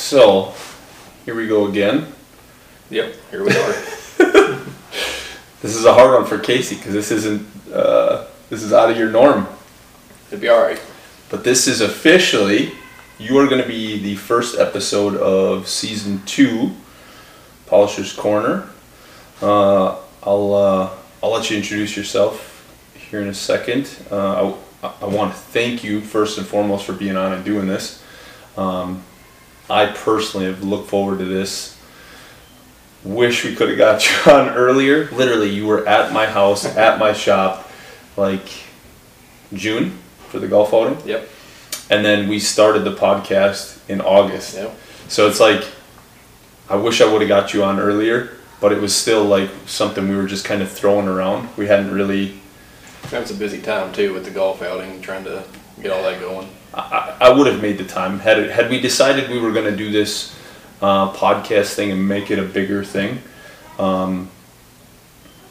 So, here we go again. Yep, here we are. This is a hard one for Casey because this isn't uh, this is out of your norm. It'll be all right. But this is officially you are going to be the first episode of season two, Polisher's Corner. Uh, I'll uh, I'll let you introduce yourself here in a second. Uh, I, I want to thank you first and foremost for being on and doing this. Um, I personally have looked forward to this. Wish we could have got you on earlier. Literally, you were at my house, at my shop, like June for the golf outing Yep, and then we started the podcast in August. yep. So it's like, I wish I would have got you on earlier, but it was still like something we were just kind of throwing around. We hadn't really. That was a busy time too with the golf outing, trying to get all that going. I, I would have made the time had it, had we decided we were going to do this uh, podcast thing and make it a bigger thing, um,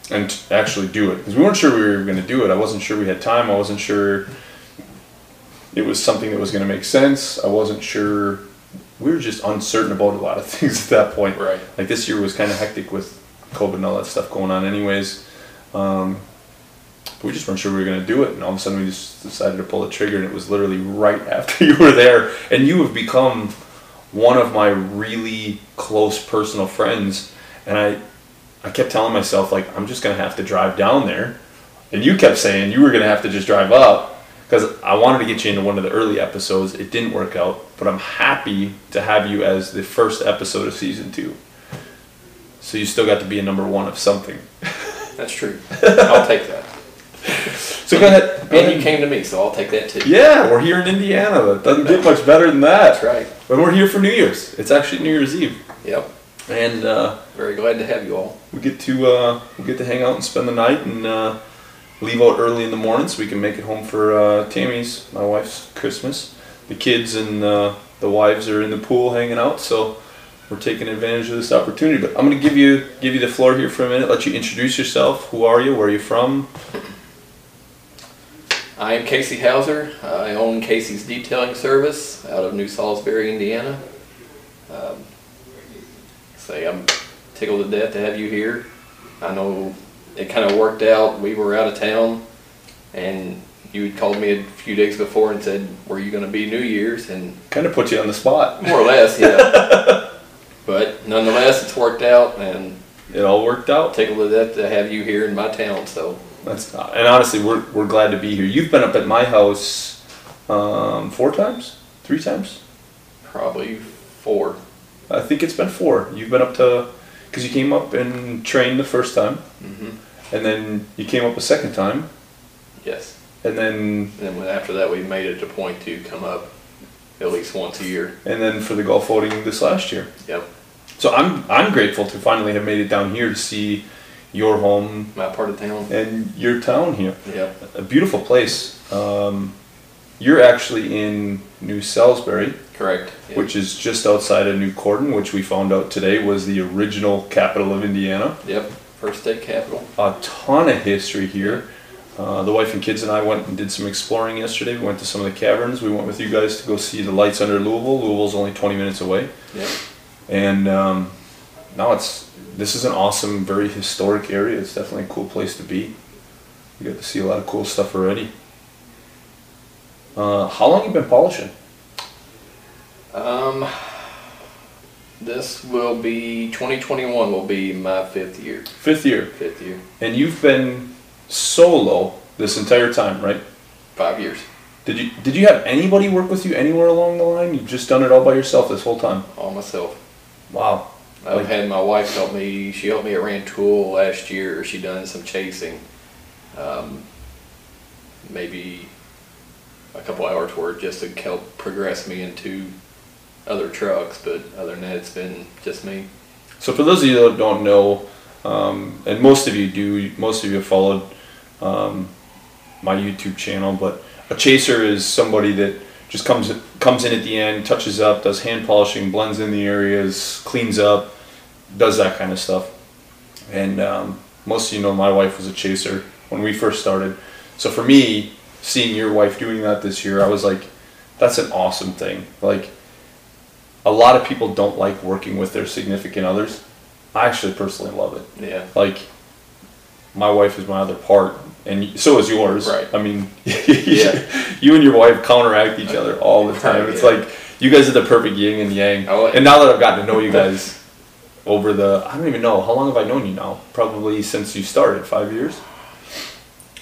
and t- actually do it because we weren't sure we were going to do it. I wasn't sure we had time. I wasn't sure it was something that was going to make sense. I wasn't sure. We were just uncertain about a lot of things at that point. Right. Like this year was kind of hectic with COVID and all that stuff going on, anyways. Um, but we just weren't sure we were going to do it, and all of a sudden we just decided to pull the trigger, and it was literally right after you were there, and you have become one of my really close personal friends, and I, I kept telling myself like I'm just going to have to drive down there, and you kept saying you were going to have to just drive up. Because I wanted to get you into one of the early episodes, it didn't work out. But I'm happy to have you as the first episode of season two. So you still got to be a number one of something. That's true. I'll take that. So go ahead. Go And you came to me, so I'll take that too. Yeah, we're here in Indiana. That doesn't get much better than that. That's that. right. And we're here for New Year's. It's actually New Year's Eve, Yep. and uh, Very glad to have you all. we get to uh, we get to hang out and spend the night and uh, leave out early in the morning so we can make it home for uh, Tammy's, my wife's Christmas. The kids and uh, the wives are in the pool hanging out, so we're taking advantage of this opportunity. But I'm going to give you give you the floor here for a minute. Let you introduce yourself. Who are you? Where are you from? I am Casey Hauser. I own Casey's Detailing Service out of New Salisbury, Indiana. Um, say I'm tickled to death to have you here. I know it kind of worked out. We were out of town, and you had called me a few days before and said, "Were you going to be New Year's?" And Kind of put you on the spot. more or less, yeah. but nonetheless, it's worked out, and It all worked out. tickled to death to have you here in my town. So That's and honestly, we're we're glad to be here. You've been up at my house um, four times, three times. probably four. I think it's been four. You've been up to because you came up and trained the first time, hmm and then you came up a second time, Yes. and then And then after that, we made it a point to come up at least once a year. and then for the golf outing this last year. Yep. So I'm I'm grateful to finally have made it down here to see your home My part of town. and your town here. Yep. A beautiful place. Um, you're actually in New Salisbury. Correct. Which is just outside of New Corydon, which we found out today was the original capital of Indiana. Yep. First state capital. A ton of history here. Uh, the wife and kids and I went and did some exploring yesterday. We went to some of the caverns. We went with you guys to go see the lights under Louisville. Louisville's only 20 minutes away. Yep. And um, now it's this is an awesome, very historic area. It's definitely a cool place to be. You got to see a lot of cool stuff already. Uh, how long you been polishing? Um, this will be 2021. Will be my fifth year. Fifth year. Fifth year. And you've been solo this entire time, right? Five years. Did you did you have anybody work with you anywhere along the line? You've just done it all by yourself this whole time. All myself. Wow. I've had my wife help me. She helped me at Rantoul last year. She done some chasing. Um, maybe a couple hours worth just to help progress me into other trucks. But other than that, it's been just me. So for those of you that don't know, um, and most of you do, most of you have followed um, my YouTube channel, but a chaser is somebody that just comes comes in at the end, touches up, does hand polishing, blends in the areas, cleans up, does that kind of stuff. And um, most of you know my wife was a chaser when we first started. So for me, seeing your wife doing that this year, I was like, that's an awesome thing. Like a lot of people don't like working with their significant others. I actually personally love it. Yeah. Like, my wife is my other part, and so is yours. Right. I mean, Yeah. you and your wife counteract each other all the time. It's yeah. like you guys are the perfect yin and yang. Oh, and now that I've gotten to know you guys over the, I don't even know how long have I known you now? Probably since you started, five years.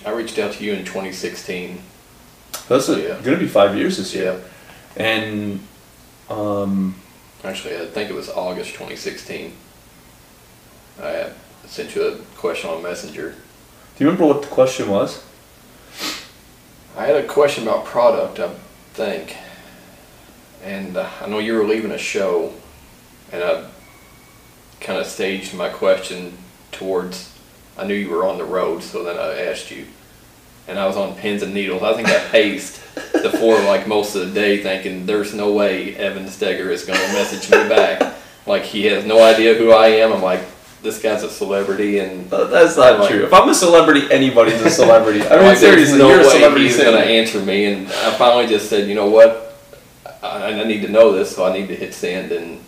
I reached out to you in 2016. That's a, Yeah. gonna be five years this Yeah. year. And um, Actually, I think it was August 2016. I sent you a question on Messenger. Do you remember what the question was? I had a question about product, I think. And uh, I know you were leaving a show, and I kind of staged my question towards. I knew you were on the road, so then I asked you. And I was on pins and needles. I think I paced the floor like most of the day, thinking there's no way Evan Steger is going to message me back. Like he has no idea who I am. I'm like, this guy's a celebrity, and Uh, That's not Like- true. If I'm a celebrity, anybody's a celebrity. I mean, like, seriously, no you're a way celebrity. he's going to answer me. And I finally just said, you know what? I, I need to know this, so I need to hit send. And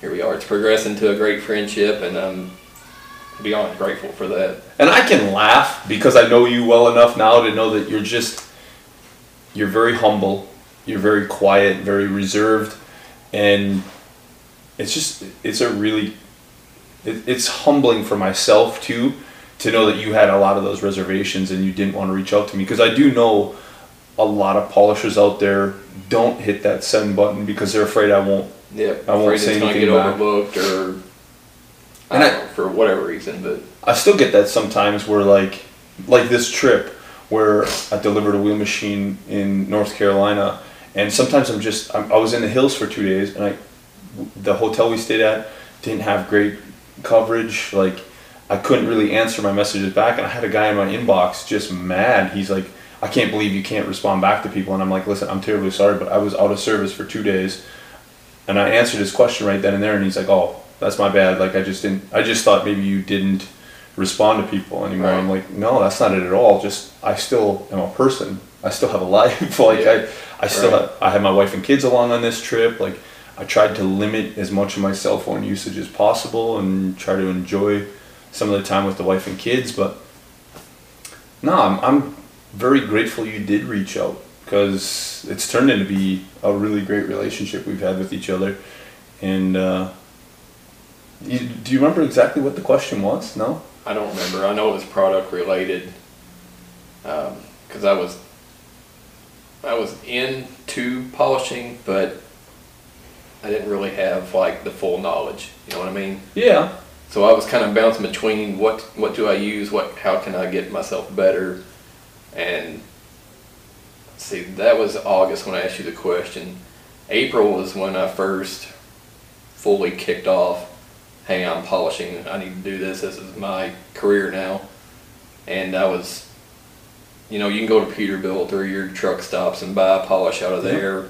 here we are. It's progressing to a great friendship, and I'm beyond grateful for that. And I can laugh because I know you well enough now to know that you're just you're very humble, you're very quiet, very reserved, and it's just it's a really it, it's humbling for myself too to know that you had a lot of those reservations and you didn't want to reach out to me because I do know a lot of polishers out there don't hit that send button because they're afraid I won't Yeah, I won't afraid say it's anything get back. overlooked or I And don't I- know, for whatever reason. But I still get that sometimes where like like this trip where I delivered a wheel machine in North Carolina and sometimes I'm just I'm, I was in the hills for two days and I the hotel we stayed at didn't have great coverage like I couldn't really answer my messages back and I had a guy in my inbox just mad. He's like I can't believe you can't respond back to people. And I'm like listen I'm terribly sorry but I was out of service for two days and I answered his question right then and there and he's like oh that's my bad. Like I just didn't I just thought maybe you didn't respond to people anymore. I'm like no that's not it at all. Just I still am a person. I still have a life. Like Yeah. I I still Right. have, I had my wife and kids along on this trip. Like I tried to limit as much of my cell phone usage as possible and try to enjoy some of the time with the wife and kids but no I'm, I'm very grateful you did reach out because it's turned into be a really great relationship we've had with each other. And uh, you, do you remember exactly what the question was? No? I don't remember. I know it was product related because I was I was into polishing, but I didn't really have like the full knowledge. You know what I mean? yeah So I was kind of bouncing between what what do I use, what how can I get myself better, and see that was August when I asked you the question. April was when I first fully kicked off. Hey, I'm polishing. I need to do this. This is my career now, and I was. You know, you can go to Peterbilt or your truck stops and buy a polish out of there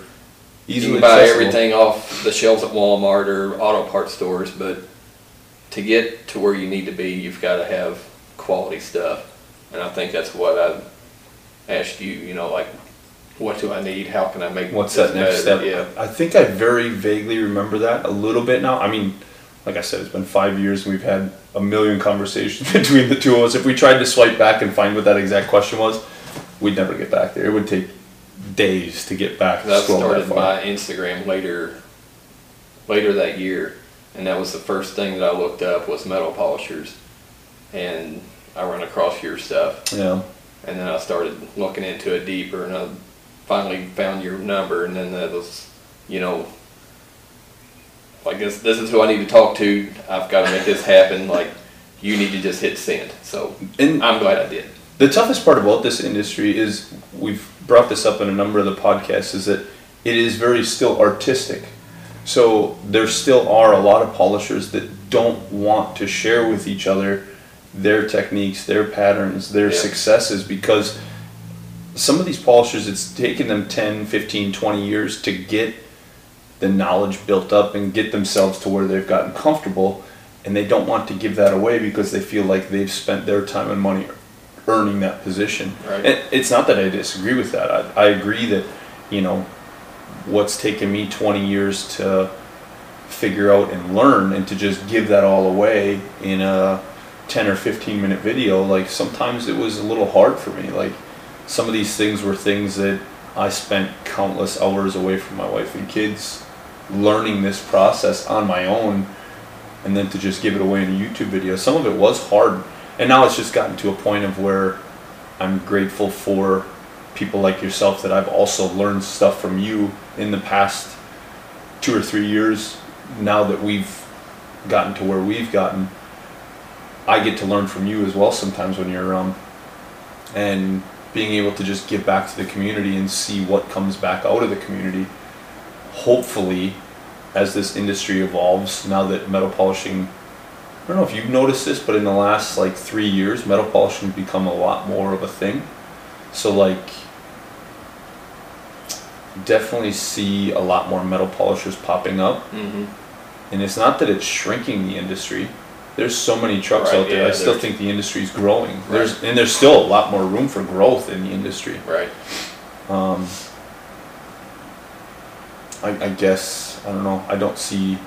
you can buy accessible. everything off the shelves at Walmart or auto parts stores, but to get to where you need to be, you've got to have quality stuff. And I think that's what I asked you. You know, like, what do I need? How can I make What's that next better? step? Yeah, I think I very vaguely remember that a little bit now. I mean, like I said, it's been five years and we've had a million conversations between the two of us. If we tried to swipe back and find what that exact question was, we'd never get back there. It would take days to get back. I that started far. my Instagram later, later that year, and that was the first thing that I looked up was metal polishers, and I run across your stuff. Yeah. And then I started looking into it deeper, and I finally found your number, and then that was, you know, like this. This is who I need to talk to. I've got to make this happen. Like, you need to just hit send. So And I'm glad I did. The toughest part about this industry is we've brought this up in a number of the podcasts is that it is very still artistic. So there still are a lot of polishers that don't want to share with each other their techniques, their patterns, their Yeah. successes because some of these polishers it's taken them 10, 15, 20 years to get the knowledge built up and get themselves to where they've gotten comfortable and they don't want to give that away because they feel like they've spent their time and money earning that position. Right. And it's not that I disagree with that. I, I agree that, you know, what's taken me 20 years to figure out and learn and to just give that all away in a 10 or 15 minute video like sometimes it was a little hard for me like some of these things were things that i spent countless hours away from my wife and kids learning this process on my own and then to just give it away in a youtube video some of it was hard and now it's just gotten to a point of where i'm grateful for people like yourself that i've also learned stuff from you in the past two or three years now that we've gotten to where we've gotten I get to learn from you as well sometimes when you're around. And being able to just give back to the community and see what comes back out of the community. Hopefully, as this industry evolves, now that metal polishing, I don't know if you've noticed this, but in the last like three years, metal polishing has become a lot more of a thing. So, like, definitely see a lot more metal polishers popping up. hmm And it's not that it's shrinking the industry. There's so many trucks Right, out there. yeah, I still think the industry is growing. There's and there's still a lot more room for growth in the industry. Right. Um, I, I guess I don't know. I don't see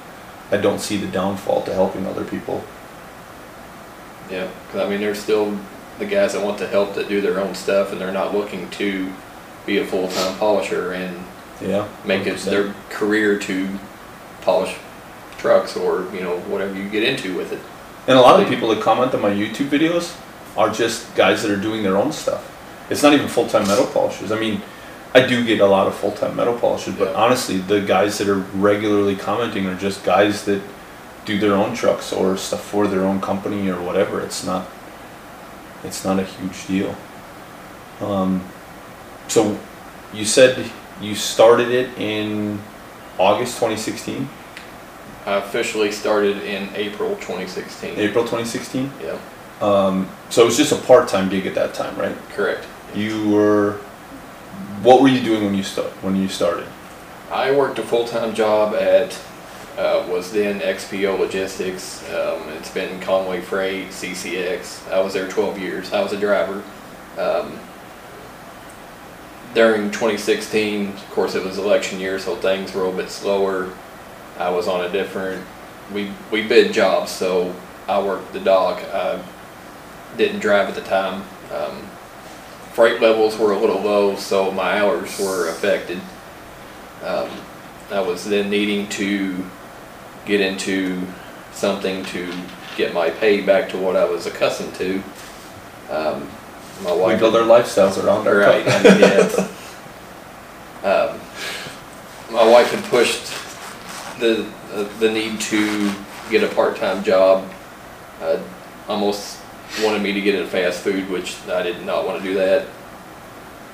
I don't see the downfall to helping other people. Yeah. 'Cause, I mean, there's still the guys that want to help that do their own stuff, and they're not looking to be a full time polisher and Yeah. make it 100%. their career to polish trucks or you know whatever you get into with it. And a lot of the people that comment on my YouTube videos are just guys that are doing their own stuff. It's not even full time metal polishers. I mean, I do get a lot of full time metal polishers, but Yeah. honestly, the guys that are regularly commenting are just guys that do their own trucks or stuff for their own company or whatever. It's not. It's not a huge deal. Um, so, you said you started it in August 2016, I officially started in April 2016. April 2016. Yeah, Um, so it was just a part-time gig at that time, right? correct. You were. What were you doing when you start when you started? I worked a full time job at uh, was then XPO Logistics. Um, it's been Con-way Freight, CCX. I was there 12 years. I was a driver. Um, during 2016, of course, it was election year, so things were a little bit slower. I was on a different. We we bid jobs, so I worked the dock. I didn't drive at the time. Um, freight levels were a little low, so my hours were affected. Um, I was then needing to get into something to get my pay back to what I was accustomed to. Um, my We wife build our lifestyles around our Right. I mean, yes. Um, my wife had pushed the, uh, the need to get a part-time job. Uh, almost wanted me to get into fast food, which I did not want to do that.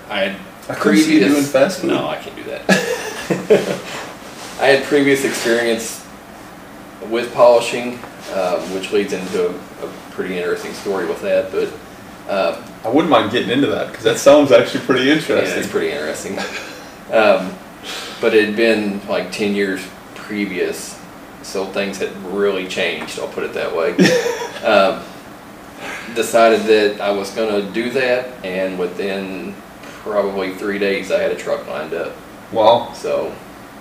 I had I couldn't see you doing fast food. No, I can't do that. I had previous experience with polishing, um, which leads into a, a pretty interesting story with that, but, um, I wouldn't mind getting into that because that sounds actually pretty interesting. yeah, it's pretty interesting. Um, but it had been like 10 years previous, so things had really changed, I'll put it that way. um, decided that I was going to do that, and within probably three days, I had a truck lined up. Wow, So,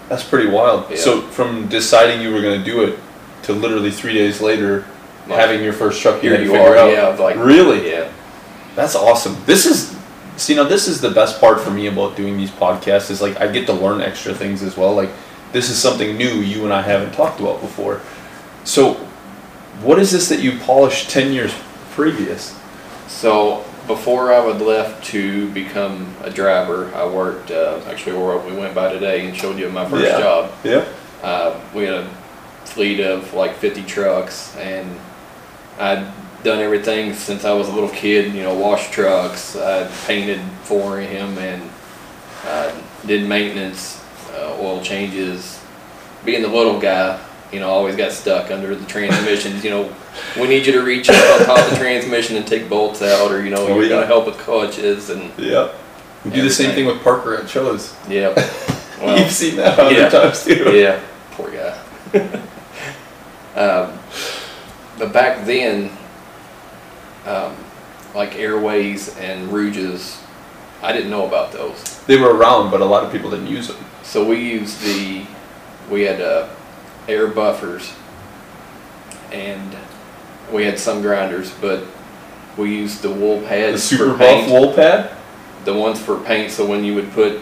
that's pretty wild. Yeah. So from deciding you were going to do it to literally three days later Like, having your first truck, you here you figure are, out. yeah, like, Really? yeah, That's awesome. This is, see, now this is the best part for me about doing these podcasts is like I get to learn extra things as well. Like this is something new you and I haven't talked about before. So, what is this that you polished ten years previous? So before I would left to become a driver, I worked uh, actually where we went by today and showed you my first Yeah. job. Yeah. Uh, we had a fleet of like 50 trucks, and I'd done everything since I was a little kid. You know, washed trucks, I painted for him, and uh, did maintenance, uh, oil changes. Being the little guy, you know, always got stuck under the transmissions. You know, we need you to reach up on top of the transmission and take bolts out, or you know, Oh, you're yeah. gonna help with clutches and Yeah. We do the same thing with Parker at shows. yeah. Well, You've seen that a hundred yeah. times too. yeah, poor guy. um, but back then, um, like Airways and Rouges, I didn't know about those. They were around, but a lot of people didn't use them. So we used the, we had uh, air buffers, and we had some grinders, but we used the wool pads The super for buff paint. wool pad. The ones for paint, so when you would put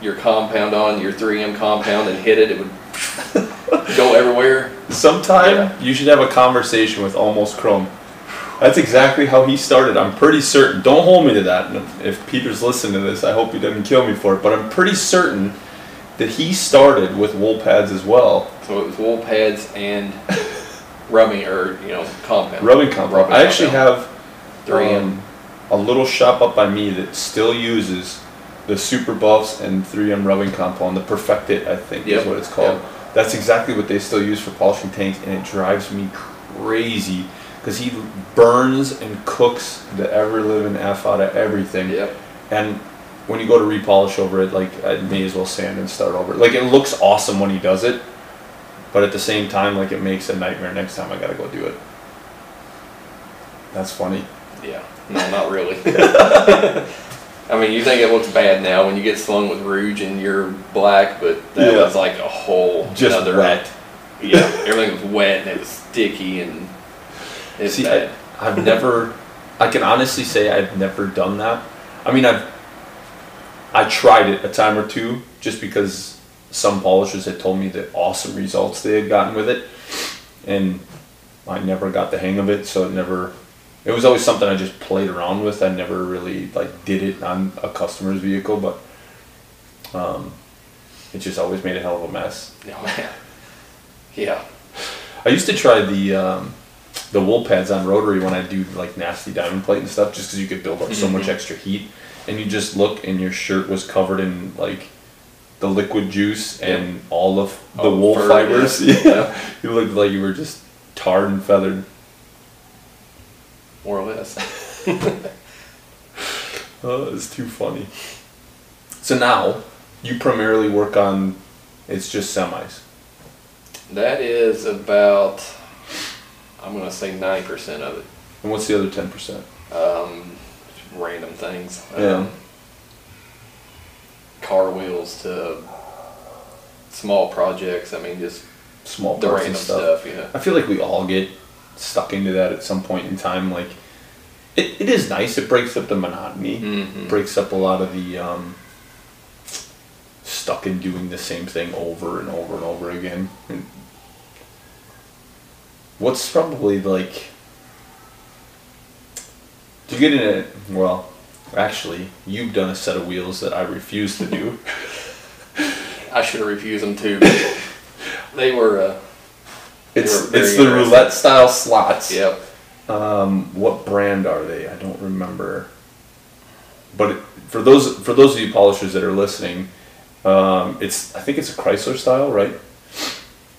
your compound on, your 3M compound, and hit it, it would go everywhere. Sometime Yeah. you should have a conversation with Almost Chrome. That's exactly how he started. I'm pretty certain. Don't hold me to that. If Peter's listening to this, I hope he doesn't kill me for it. But I'm pretty certain that he started with wool pads as well. So it was wool pads and rubbing, or you know, compound. Rubbing compound. Rubbing I actually compound. have 3M. um, a little shop up by me that still uses the Super Buffs and 3M rubbing compound. The Perfect It, I think, is what it's called. yep. That's exactly what they still use for polishing tanks, and it drives me crazy because he burns and cooks the ever living f out of everything. Yep. And when you go to repolish over it, like I may as well sand and start over. Like it looks awesome when he does it, but at the same time, like it makes a nightmare next time I gotta go do it. That's funny. Yeah. No, not really. I mean, you think it looks bad now when you get slung with rouge and you're black, but that Yeah. was like a whole Just other, wet. Yeah, everything was wet and it was sticky and it's See, bad. I, I've never. I can honestly say I've never done that. I mean, I've. I tried it a time or two just because some polishers had told me the awesome results they had gotten with it, and I never got the hang of it. So it never. It was always something I just played around with. I never really like did it on a customer's vehicle, but um, it just always made a hell of a mess. Man. Yeah. I used to try the um, the wool pads on rotary when I do like nasty diamond plate and stuff, just because you could build up so much Mhm. extra heat, and you just look and your shirt was covered in like the liquid juice and all of the Oh, wool fur, fibers. yeah. Yeah. you looked like you were just tarred and feathered. More or less. Oh, it's too funny. So now you primarily work on it's just semis. That is about, I'm going to say 9% of it. And what's the other ten percent? Um, random things. Yeah. Um, car wheels to small projects. I mean, just Small the random stuff. stuff. Yeah. I feel like we all get stuck into that at some point in time. Like, it, it is nice. It breaks up the monotony. Mhm. Breaks up a lot of the um, stuck in doing the same thing over and over and over again. And what's probably like? You get in it? Well, actually, you've done a set of wheels that I refuse to do. I should have refused them too. they were, uh, It's They were it's the roulette style slots. yep. Um, what brand are they? I don't remember. But for those for those of you polishers that are listening, um, it's I think it's a Chrysler style, right?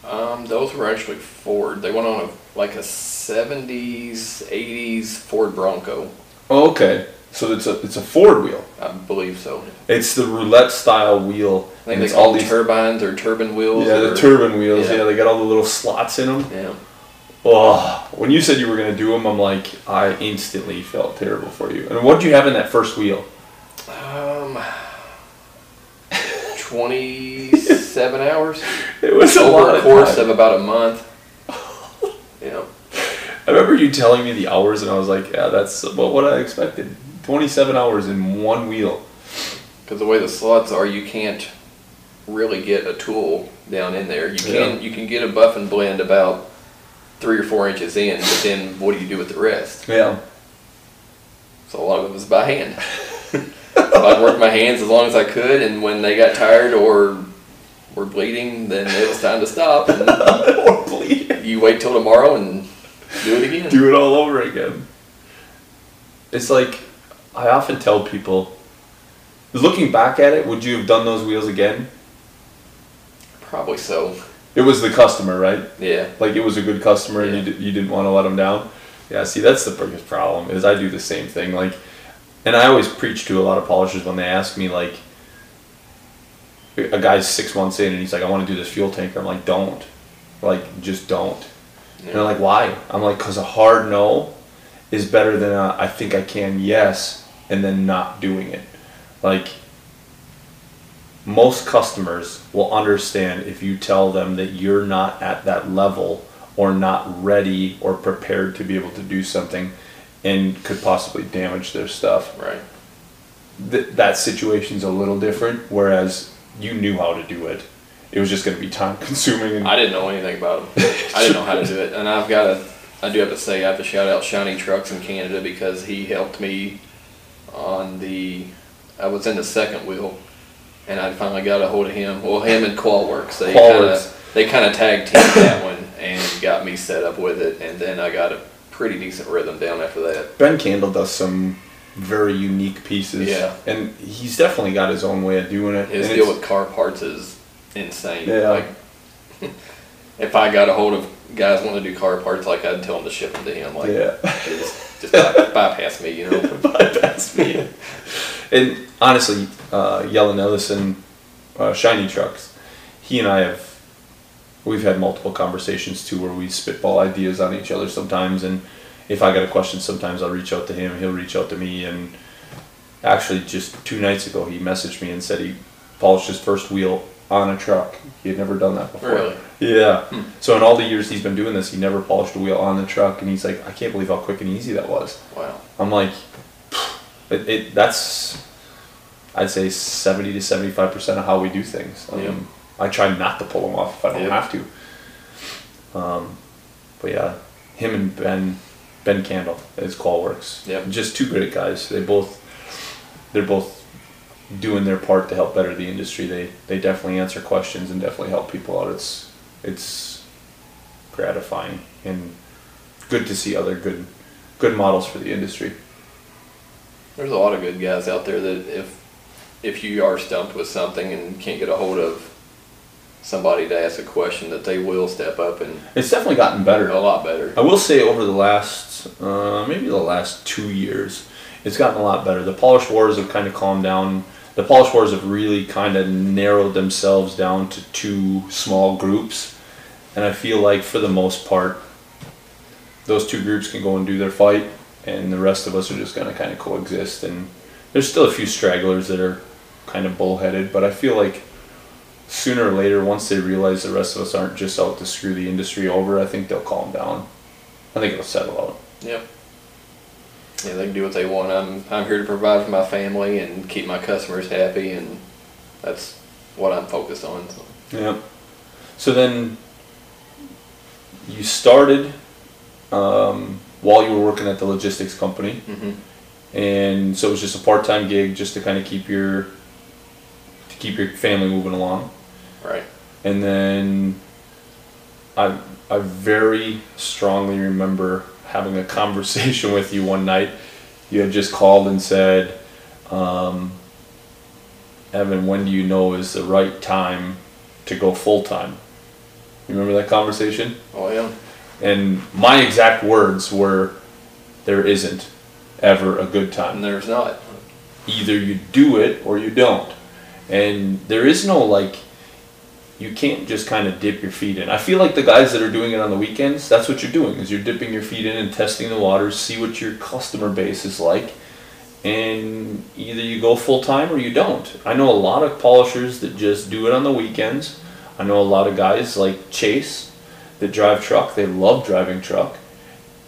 Um, those were actually Ford. They went on a like a 70s, 80s Ford Bronco. Oh, okay. So it's a it's a Ford wheel. I believe so. It's the roulette style wheel, I think they it's all these turbines or turbine wheels. yeah the turbine wheels. yeah. Yeah. they got all the little slots in them. Yeah. Oh, when you said you were gonna do them, I'm like I instantly felt terrible for you. And what did you have in that first wheel? Um, 27 hours It was a lot over a course of about a month. I remember you telling me the hours, and I was like, yeah, that's about what I expected. 27 hours in one wheel. Because the way the slots are, you can't really get a tool down in there. You can Yeah. you can get a buff and blend about three or four inches in, but then what do you do with the rest? Yeah. So a lot of it was by hand. so I'd work my hands as long as I could, and when they got tired or were bleeding, then it was time to stop. And or bleed. you wait till tomorrow and do it again. Do it all over again. It's like, I often tell people, looking back at it, would you have done those wheels again? Probably so. It was the customer, right? Yeah. Like it was a good customer and you, d- you didn't want to let them down. Yeah, see, that's the biggest problem is I do the same thing. Like, and I always preach to a lot of polishers when they ask me like, a guy's six months in and he's like, I want to do this fuel tanker. I'm like, don't, like, just don't. And they're like, why? I'm like, cause a hard no is better than a I think I can yes, and then not doing it. like most customers will understand if you tell them that you're not at that level or not ready or prepared to be able to do something and could possibly damage their stuff. Right. Th- that situation's a little different, whereas you knew how to do it. It was just going to be time consuming. And I didn't know anything about them. I didn't know how to do it, and I've got to. I do have to say I have to shout out Shiny Trucks in Canada because he helped me on the. I was in the second wheel, and I finally got a hold of him. Well, him and Qualworks. They kind Qualworks. of they kind of tag teamed that one and got me set up with it, and then I got a pretty decent rhythm down after that. Ben Candle does some very unique pieces. Yeah. And he's definitely got his own way of doing it. His and deal with car parts is insane. Yeah. Like, if I got a hold of guys wanting to do car parts, like I'd tell them to ship them to him. Like, Yeah. just, just by, bypass me, you know. bypass me. and honestly, uh, Yellen Ellison, uh, Shiny Trucks, he and I have, we've had multiple conversations too where we spitball ideas on each other sometimes. And if I got a question, sometimes I'll reach out to him, he'll reach out to me. And actually, just two nights ago, he messaged me and said he polished his first wheel on a truck. He had never done that before. Really? Yeah. Hmm. So in all the years he's been doing this, he never polished a wheel on the truck, and he's like, I can't believe how quick and easy that was. Wow. I'm like, it, it that's, I'd say seventy to seventy five percent of how we do things. I, Yeah. mean, I try not to pull them off if I don't Yeah. have to. Um, but yeah, him and Ben, Ben Candle is Qualworks. Yep. Just two great guys. They both, they're both doing their part to help better the industry. They they definitely answer questions and definitely help people out. It's it's gratifying and good to see other good good models for the industry. There's a lot of good guys out there that if if you are stumped with something and can't get a hold of somebody to ask a question, that they will step up and It's definitely gotten better. a lot better. I will say over the last uh, maybe the last two years, it's gotten a lot better. The polish wars have kind of calmed down. The polish wars have really kind of narrowed themselves down to two small groups, and I feel like for the most part, those two groups can go and do their fight, and the rest of us are just gonna kind of coexist. And there's still a few stragglers that are kind of bullheaded, but I feel like sooner or later, once they realize the rest of us aren't just out to screw the industry over, I think they'll calm down. I think it'll settle out. Yep. Yeah, they can do what they want. I'm I'm here to provide for my family and keep my customers happy, and that's what I'm focused on. So. Yeah. So then you started um, while you were working at the logistics company, hmm and so it was just a part-time gig just to kind of keep your to keep your family moving along. Right. And then I I very strongly remember having a conversation with you one night. You had just called and said, um, "Evan, when do you know is the right time to go full time?" You remember that conversation? Oh yeah. And my exact words were, "There isn't ever a good time." And there's not. either you do it or you don't. And there is no like, you can't just kind of dip your feet in. I feel like the guys that are doing it on the weekends, that's what you're doing, is you're dipping your feet in and testing the waters, see what your customer base is like, and either you go full time or you don't. I know a lot of polishers that just do it on the weekends. I know a lot of guys like Chase that drive truck. They love driving truck,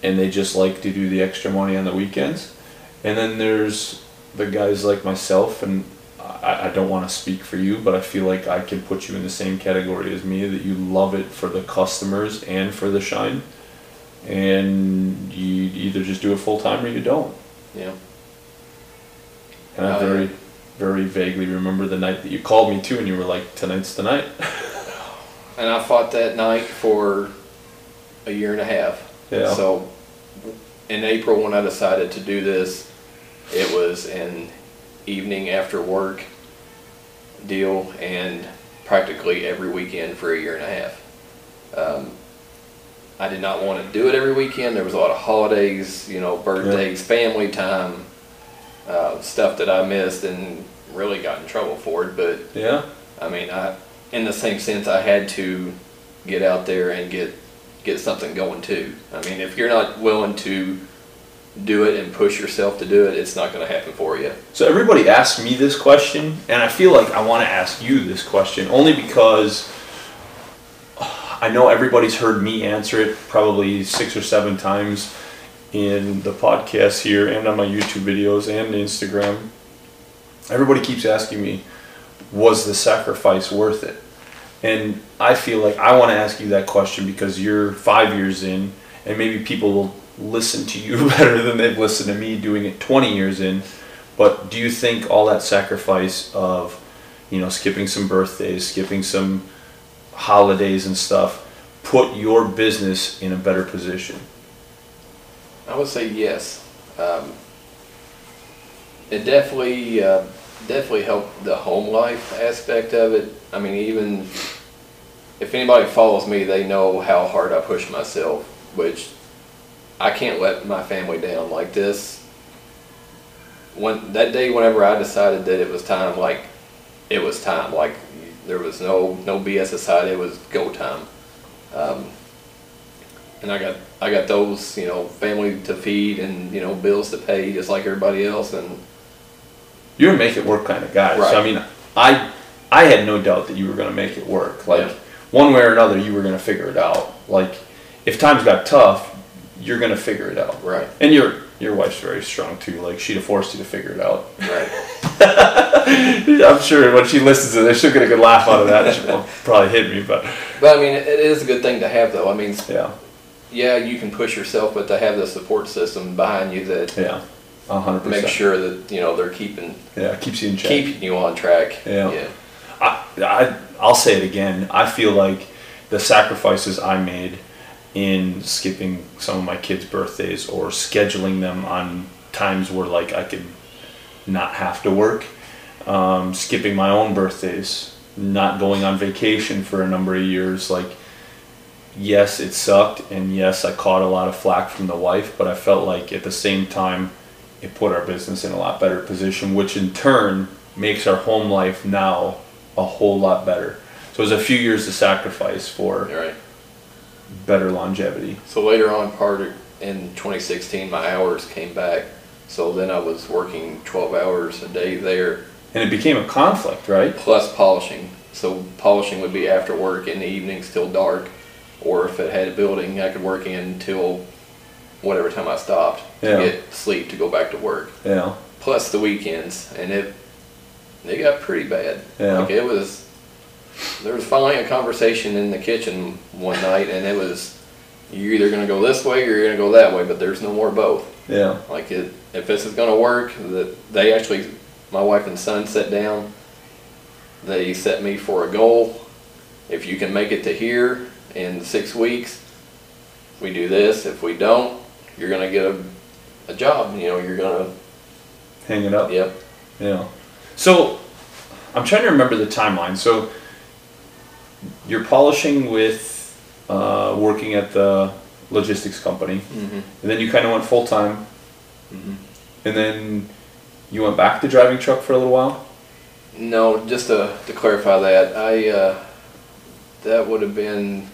and they just like to do the extra money on the weekends. And then there's the guys like myself, and I, I don't want to speak for you, but I feel like I can put you in the same category as me that you love it for the customers and for the shine. And you either just do it full time or you don't. Yeah. And I Oh, yeah. very, very vaguely remember the night that you called me too, and you were like, "Tonight's the night." And I fought that night for a year and a half. Yeah. So in April when I decided to do this, it was an evening after work deal and practically every weekend for a year and a half. Um, I did not want to do it every weekend. There was a lot of holidays, you know, birthdays, family time, uh, stuff that I missed and really got in trouble for it. But yeah. I mean, I, in the same sense, I had to get out there and get get something going too. I mean, if you're not willing to do it and push yourself to do it, it's not going to happen for you. So everybody asks me this question, and I feel like I want to ask you this question only because uh, I know everybody's heard me answer it probably six or seven times in the podcast here and on my YouTube videos and Instagram. Everybody keeps asking me, was the sacrifice worth it? And I feel like I want to ask you that question because you're five years in, and maybe people will listen to you better than they've listened to me doing it 20 years in. But do you think all that sacrifice of, you know, skipping some birthdays, skipping some holidays and stuff, put your business in a better position? I would say yes. Um, it definitely, uh, definitely helped the home life aspect of it. I mean, even if anybody follows me, they know how hard I push myself, which I can't let my family down like this. When that day, whenever I decided that it was time, like it was time, like there was no no BS aside, it was go time. Um, and I got I got those you know family to feed and you know bills to pay just like everybody else and You're a make it work kind of guy. Right. So I mean, I I had no doubt that you were going to make it work. Like Yeah. one way or another, you were going to figure it out. Like if times got tough, you're going to figure it out. right And your your wife's very strong too. Like she'd have forced you to figure it out. right I'm sure when she listens to this, she'll get a good laugh out of that. She'll probably hit me, but but I mean it is a good thing to have though I mean yeah, yeah you can push yourself but to have the support system behind you that yeah, a hundred percent. make sure that you know they're keeping Yeah, keeps you in check. keeping you on track Yeah. yeah I, I, I'll say it again. I feel like the sacrifices I made in skipping some of my kids' birthdays or scheduling them on times where like I could not have to work, um, skipping my own birthdays, not going on vacation for a number of years. Like, yes, it sucked, and yes, I caught a lot of flack from the wife, but I felt like at the same time, it put our business in a lot better position, which in turn makes our home life now a whole lot better. So it was a few years of sacrifice for right better longevity. so later on part of, in 2016 my hours came back so then I was working 12 hours a day there And it became a conflict, right? plus polishing. So polishing would be after work in the evenings till dark, or if it had a building, I could work in till whatever time I stopped to Yeah. get sleep to go back to work. Yeah. Plus the weekends, and it it got pretty bad. Yeah. Like it was. There was finally a conversation in the kitchen one night, and it was you're either gonna go this way or you're gonna go that way, but there's no more both. Yeah. Like it, if this is gonna work, that they actually, my wife and son sat down. They set me for a goal. If you can make it to here in six weeks, we do this. If we don't, you're gonna get a, a job. You know, you're gonna. Hang it up. Yep. Yeah. So I'm trying to remember the timeline. So you're polishing with uh, working at the logistics company, Mm-hmm. and then you kind of went full time, Mm-hmm. and then you went back to driving truck for a little while. No, just to, to clarify that, I uh, that would have been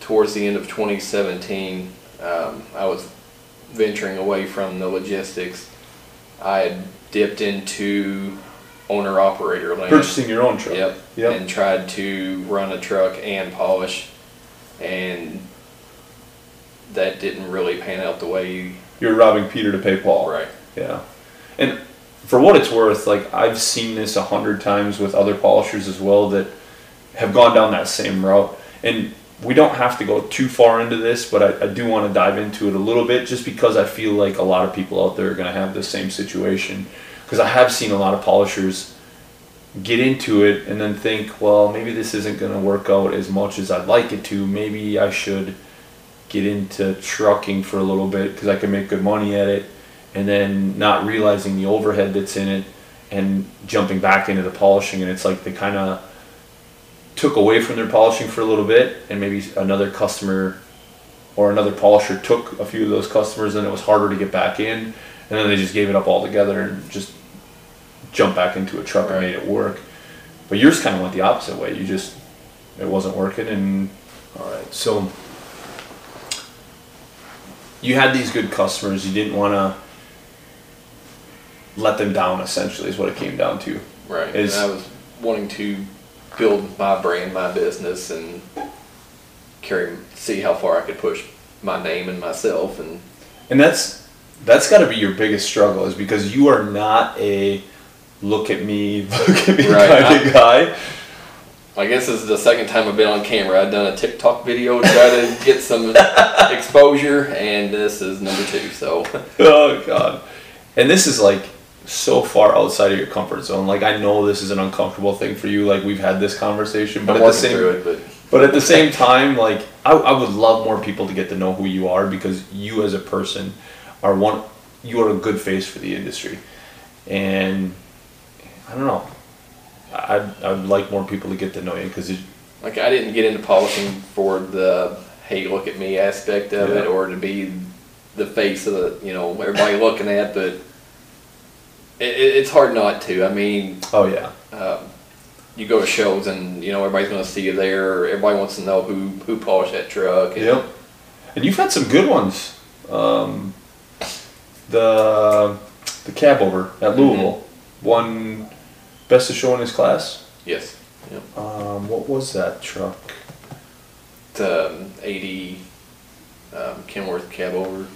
towards the end of 2017. Um, I was venturing away from the logistics. I had dipped into owner operator land. Purchasing your own truck. Yep. Yep. And tried to run a truck and polish, and that didn't really pan out the way. You're robbing Peter to pay Paul. Right. Yeah. And for what it's worth, like I've seen this a hundred times with other polishers as well that have gone down that same route. And we don't have to go too far into this, but I, I do want to dive into it a little bit just because I feel like a lot of people out there are going to have the same situation. Because I have seen a lot of polishers get into it and then think, well, maybe this isn't going to work out as much as I'd like it to. Maybe I should get into trucking for a little bit because I can make good money at it, and then not realizing the overhead that's in it and jumping back into the polishing. And it's like they kind of took away from their polishing for a little bit, and maybe another customer or another polisher took a few of those customers, and it was harder to get back in, and then they just gave it up altogether and just jumped back into a truck and made it work. But yours kind of went the opposite way. You just it wasn't working, and all right, so you had these good customers. You didn't want to let them down. Essentially, is what it came down to. Right. Is- and I was wanting to build my brand, my business, and carry, see how far I could push my name and myself. And And that's that's got to be your biggest struggle, is because you are not a look at me, look at me Right. kind of guy. I guess this is the second time I've been on camera. I've done a TikTok video to try to get some exposure, and this is number two. So Oh god. And this is like so far outside of your comfort zone. Like I know this is an uncomfortable thing for you. Like we've had this conversation, but I'm at the same it. But But at the same time, like I, I would love more people to get to know who you are because you as a person are one you are a good face for the industry, and I don't know. I'd, I'd like more people to get to know you because like I didn't get into polishing for the hey look at me aspect of it or to be the face of the you know everybody looking at but it, it's hard not to I mean oh yeah um, you go to shows and you know everybody's going to see you there everybody wants to know who who polished that truck and yep. And you've had some good ones. Um, the the cab over at Louisville won best of show in his class. yes yep. Um, what was that truck? the um, 80 um, Kenworth cab over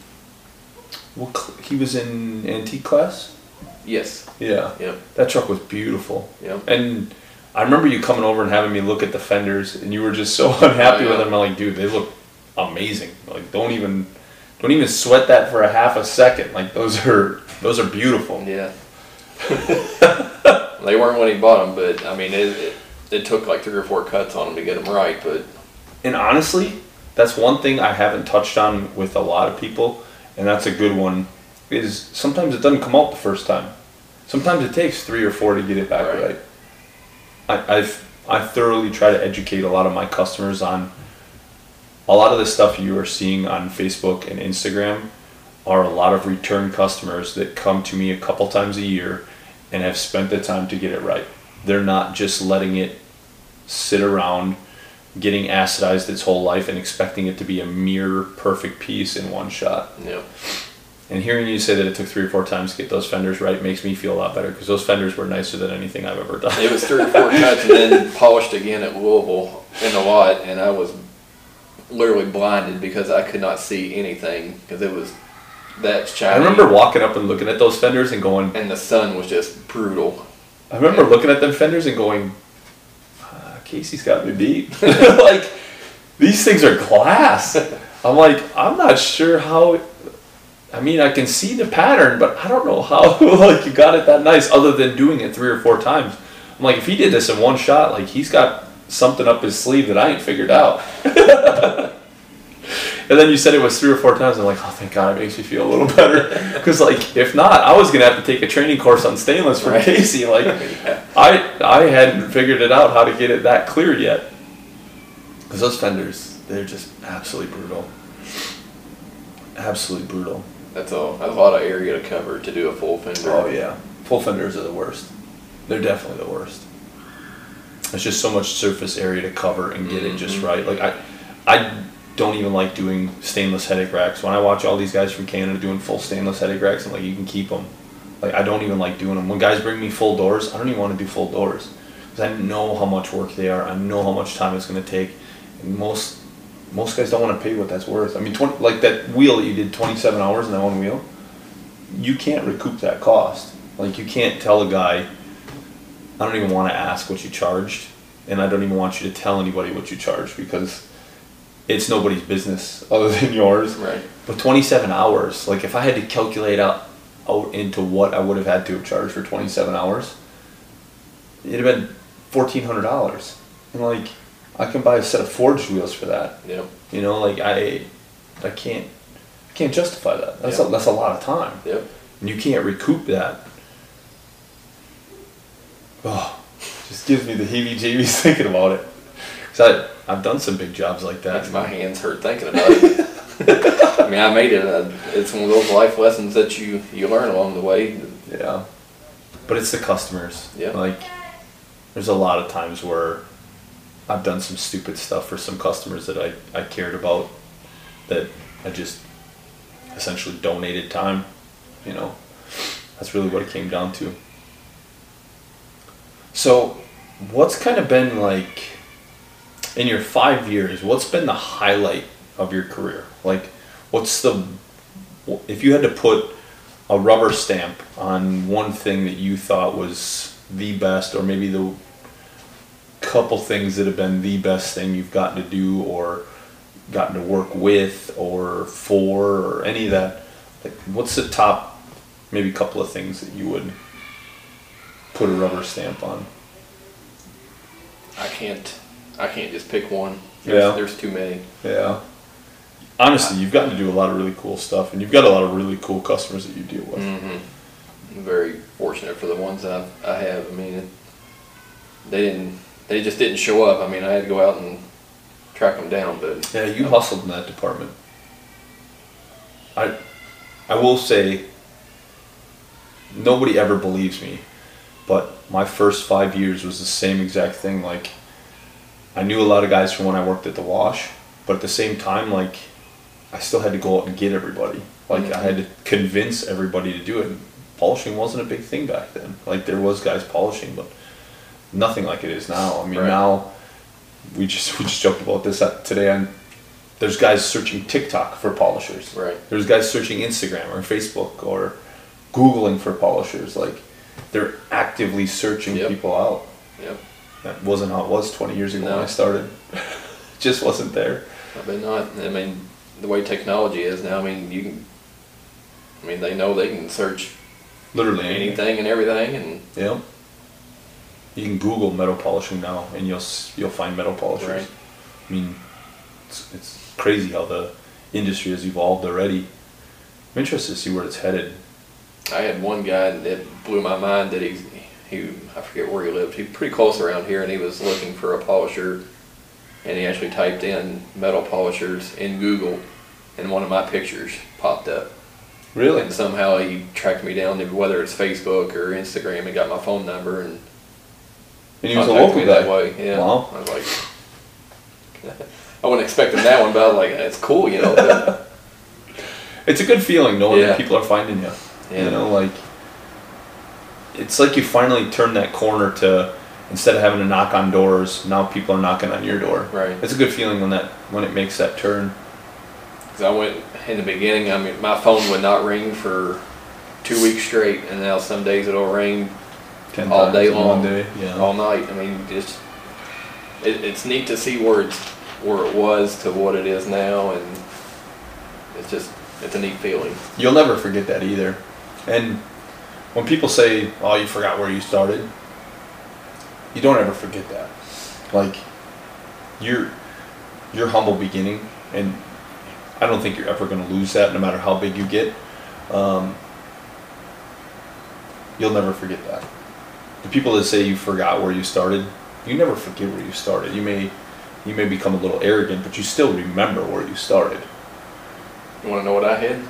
What cl- he was in antique class. yes Yeah. yep That truck was beautiful. yep And I remember you coming over and having me look at the fenders, and you were just so unhappy Oh, yeah. with them. I'm like, dude, they look amazing. Like, don't even, don't even sweat that for a half a second. Like, those are, those are beautiful. Yeah. they weren't when he bought them, but I mean, it, it, it took like three or four cuts on them to get them right. But And honestly, that's one thing I haven't touched on with a lot of people, and that's a good one. Is sometimes it doesn't come out the first time. Sometimes it takes three or four to get it back Right. right. I, I've I thoroughly try to educate a lot of my customers on a lot of the stuff you are seeing on Facebook and Instagram are a lot of return customers that come to me a couple times a year and have spent the time to get it right. They're not just letting it sit around getting acidized its whole life and expecting it to be a mere perfect piece in one shot. know, And hearing you say that it took three or four times to get those fenders right makes me feel a lot better because those fenders were nicer than anything I've ever done. it was three or four cuts and then polished again at Louisville in the lot, and I was literally blinded because I could not see anything because it was that child I remember walking up and looking at those fenders and going, and the sun was just brutal. I remember looking at them fenders and going, uh, Casey's got me beat. like, these things are glass. I'm like, I'm not sure how. I mean, I can see the pattern, but I don't know how like you got it that nice, other than doing it three or four times. I'm like, if he did this in one shot, like he's got something up his sleeve that I ain't figured out. and then you said it was three or four times. I'm like, oh, thank God, it makes me feel a little better. Because like, if not, I was gonna have to take a training course on stainless from Right. Casey. Like, Yeah. I I hadn't figured it out how to get it that clear yet. Because those fenders, they're just absolutely brutal. Absolutely brutal. That's a, that's a lot of area to cover to do a full fender. Oh yeah, full fenders are the worst. They're definitely the worst. It's just so much surface area to cover and get it just Mhm. right. Like I, I don't even like doing stainless headache racks. When I watch all these guys from Canada doing full stainless headache racks, I'm like, you can keep them. Like I don't even like doing them. When guys bring me full doors, I don't even want to do full doors because I know how much work they are. I know how much time it's going to take, and most most guys don't want to pay what that's worth. I mean, 20, like that wheel that you did 27 hours in that one wheel, you can't recoup that cost. Like you can't tell a guy, I don't even want to ask what you charged, and I don't even want you to tell anybody what you charged because it's nobody's business other than yours. Right. But 27 hours, like if I had to calculate out, out into what I would have had to have charged for 27 hours, it'd have been $1,400. And like, I can buy a set of forged wheels for that. Yep. You know, like I, I can't, I can't justify that. That's a, Yeah. that's a lot of time, Yep. and you can't recoup that. Oh, just gives me the heebie-jeebies thinking about it. Cause I, I've done some big jobs like that. Makes my hands hurt thinking about it. I mean, I made it. Uh, it's one of those life lessons that you you learn along the way. Yeah. But it's the customers. Yeah. Like, there's a lot of times where I've done some stupid stuff for some customers that I, I cared about that I just essentially donated time. You know, that's really what it came down to. So, what's kind of been like in your five years? What's been the highlight of your career? Like, what's the if you had to put a rubber stamp on one thing that you thought was the best, or maybe the couple things that have been the best thing you've gotten to do, or gotten to work with, or for, or any of that? Like, what's the top, maybe couple of things that you would put a rubber stamp on? I can't. I can't just pick one. There's, Yeah. There's too many. Yeah. Honestly, you've gotten to do a lot of really cool stuff, and you've got a lot of really cool customers that you deal with. Mm-hmm. I'm very fortunate for the ones that I've, I have. I mean, it, they didn't. They just didn't show up. I mean, I had to go out and track them down. But Yeah, you hustled in that department. I, I will say, nobody ever believes me, but my first five years was the same exact thing. Like, I knew a lot of guys from when I worked at the wash, but at the same time, like, I still had to go out and get everybody. Like, I had to convince everybody to do it. Polishing wasn't a big thing back then. Like, there was guys polishing, but nothing like it is now. I mean, Right. now we just we just joked about this today. And there's guys searching TikTok for polishers. Right. There's guys searching Instagram or Facebook or googling for polishers. Like they're actively searching Yep. people out. yep, That wasn't how it was 20 years ago when I started. just wasn't there. but not. I mean, the way technology is now. I mean, you can. I mean, they know they can search Literally anything. anything and everything, and Yeah. You can Google metal polishing now, and you'll you'll find metal polishers. Right. I mean, it's, it's crazy how the industry has evolved already. I'm interested to see where it's headed. I had one guy that blew my mind that he, he, I forget where he lived. He pretty close around here, and he was looking for a polisher, and he actually typed in metal polishers in Google, and one of my pictures popped up. Really? And somehow he tracked me down, whether it's Facebook or Instagram, and got my phone number and And he was a local me guy. that way. Yeah. Wow. I was like, I wasn't expecting that one, but I was like, it's cool, you know. It's a good feeling knowing Yeah. that people are finding you. Yeah. You know, like it's like you finally turn that corner to instead of having to knock on doors, now people are knocking on your door. Right. It's a good feeling when that when it makes that turn. Cause I went in the beginning. I mean, my phone would not ring for two weeks straight, and now some days it'll ring Ten all day long, day. Yeah. all night. I mean, just it, it's neat to see where it's where it was to what it is now, and it's just it's a neat feeling. You'll never forget that either. And when people say, "Oh, you forgot where you started," you don't ever forget that. Like your your humble beginning, and I don't think you're ever going to lose that, no matter how big you get. Um, you'll never forget that. The people that say you forgot where you started, you never forget where you started. You may you may become a little arrogant, but you still remember where you started. You want to know what I had?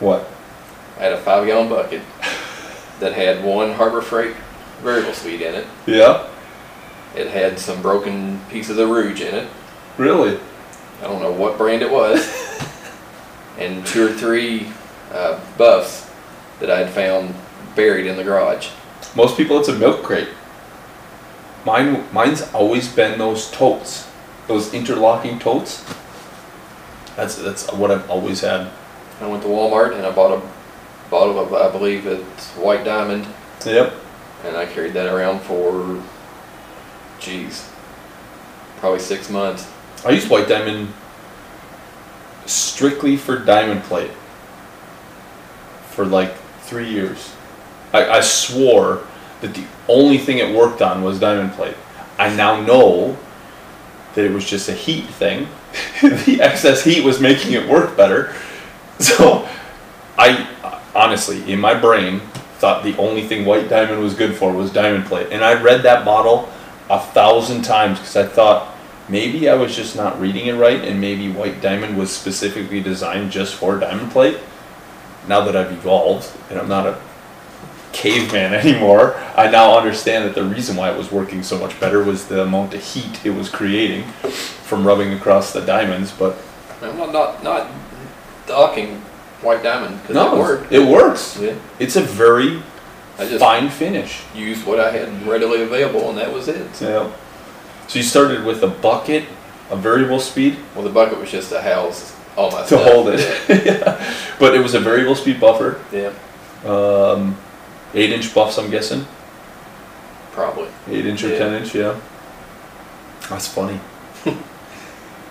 What? I had a five gallon bucket that had one Harbor Freight variable speed in it. Yeah. It had some broken pieces of rouge in it. Really? I don't know what brand it was, and two or three uh, buffs that I'd found buried in the garage. Most people, it's a milk crate. Mine, mine's always been those totes, those interlocking totes. That's that's what I've always had. I went to Walmart and I bought a bottle of, I believe it's White Diamond, Yep. and I carried that around for, geez, probably six months. I used white diamond strictly for diamond plate for like three years. I, I swore that the only thing it worked on was diamond plate. I now know that it was just a heat thing. the excess heat was making it work better. So I honestly, in my brain, thought the only thing white diamond was good for was diamond plate. And I read that bottle a thousand times because I thought maybe I was just not reading it right and maybe white diamond was specifically designed just for diamond plate. Now that I've evolved and I'm not a caveman anymore, I now understand that the reason why it was working so much better was the amount of heat it was creating from rubbing across the diamonds. But I'm not not, not docking white diamond No, it worked. it works. Yeah. It's a very I just fine finish. used what I had readily available, and that was it. Yeah. So you started with a bucket, a variable speed Well, the bucket was just to house all my to stuff. hold it. yeah. But it was a variable speed buffer. Yeah, Um, eight inch buffs, I'm guessing. probably. Eight inch or Yeah. ten inch, yeah. That's funny.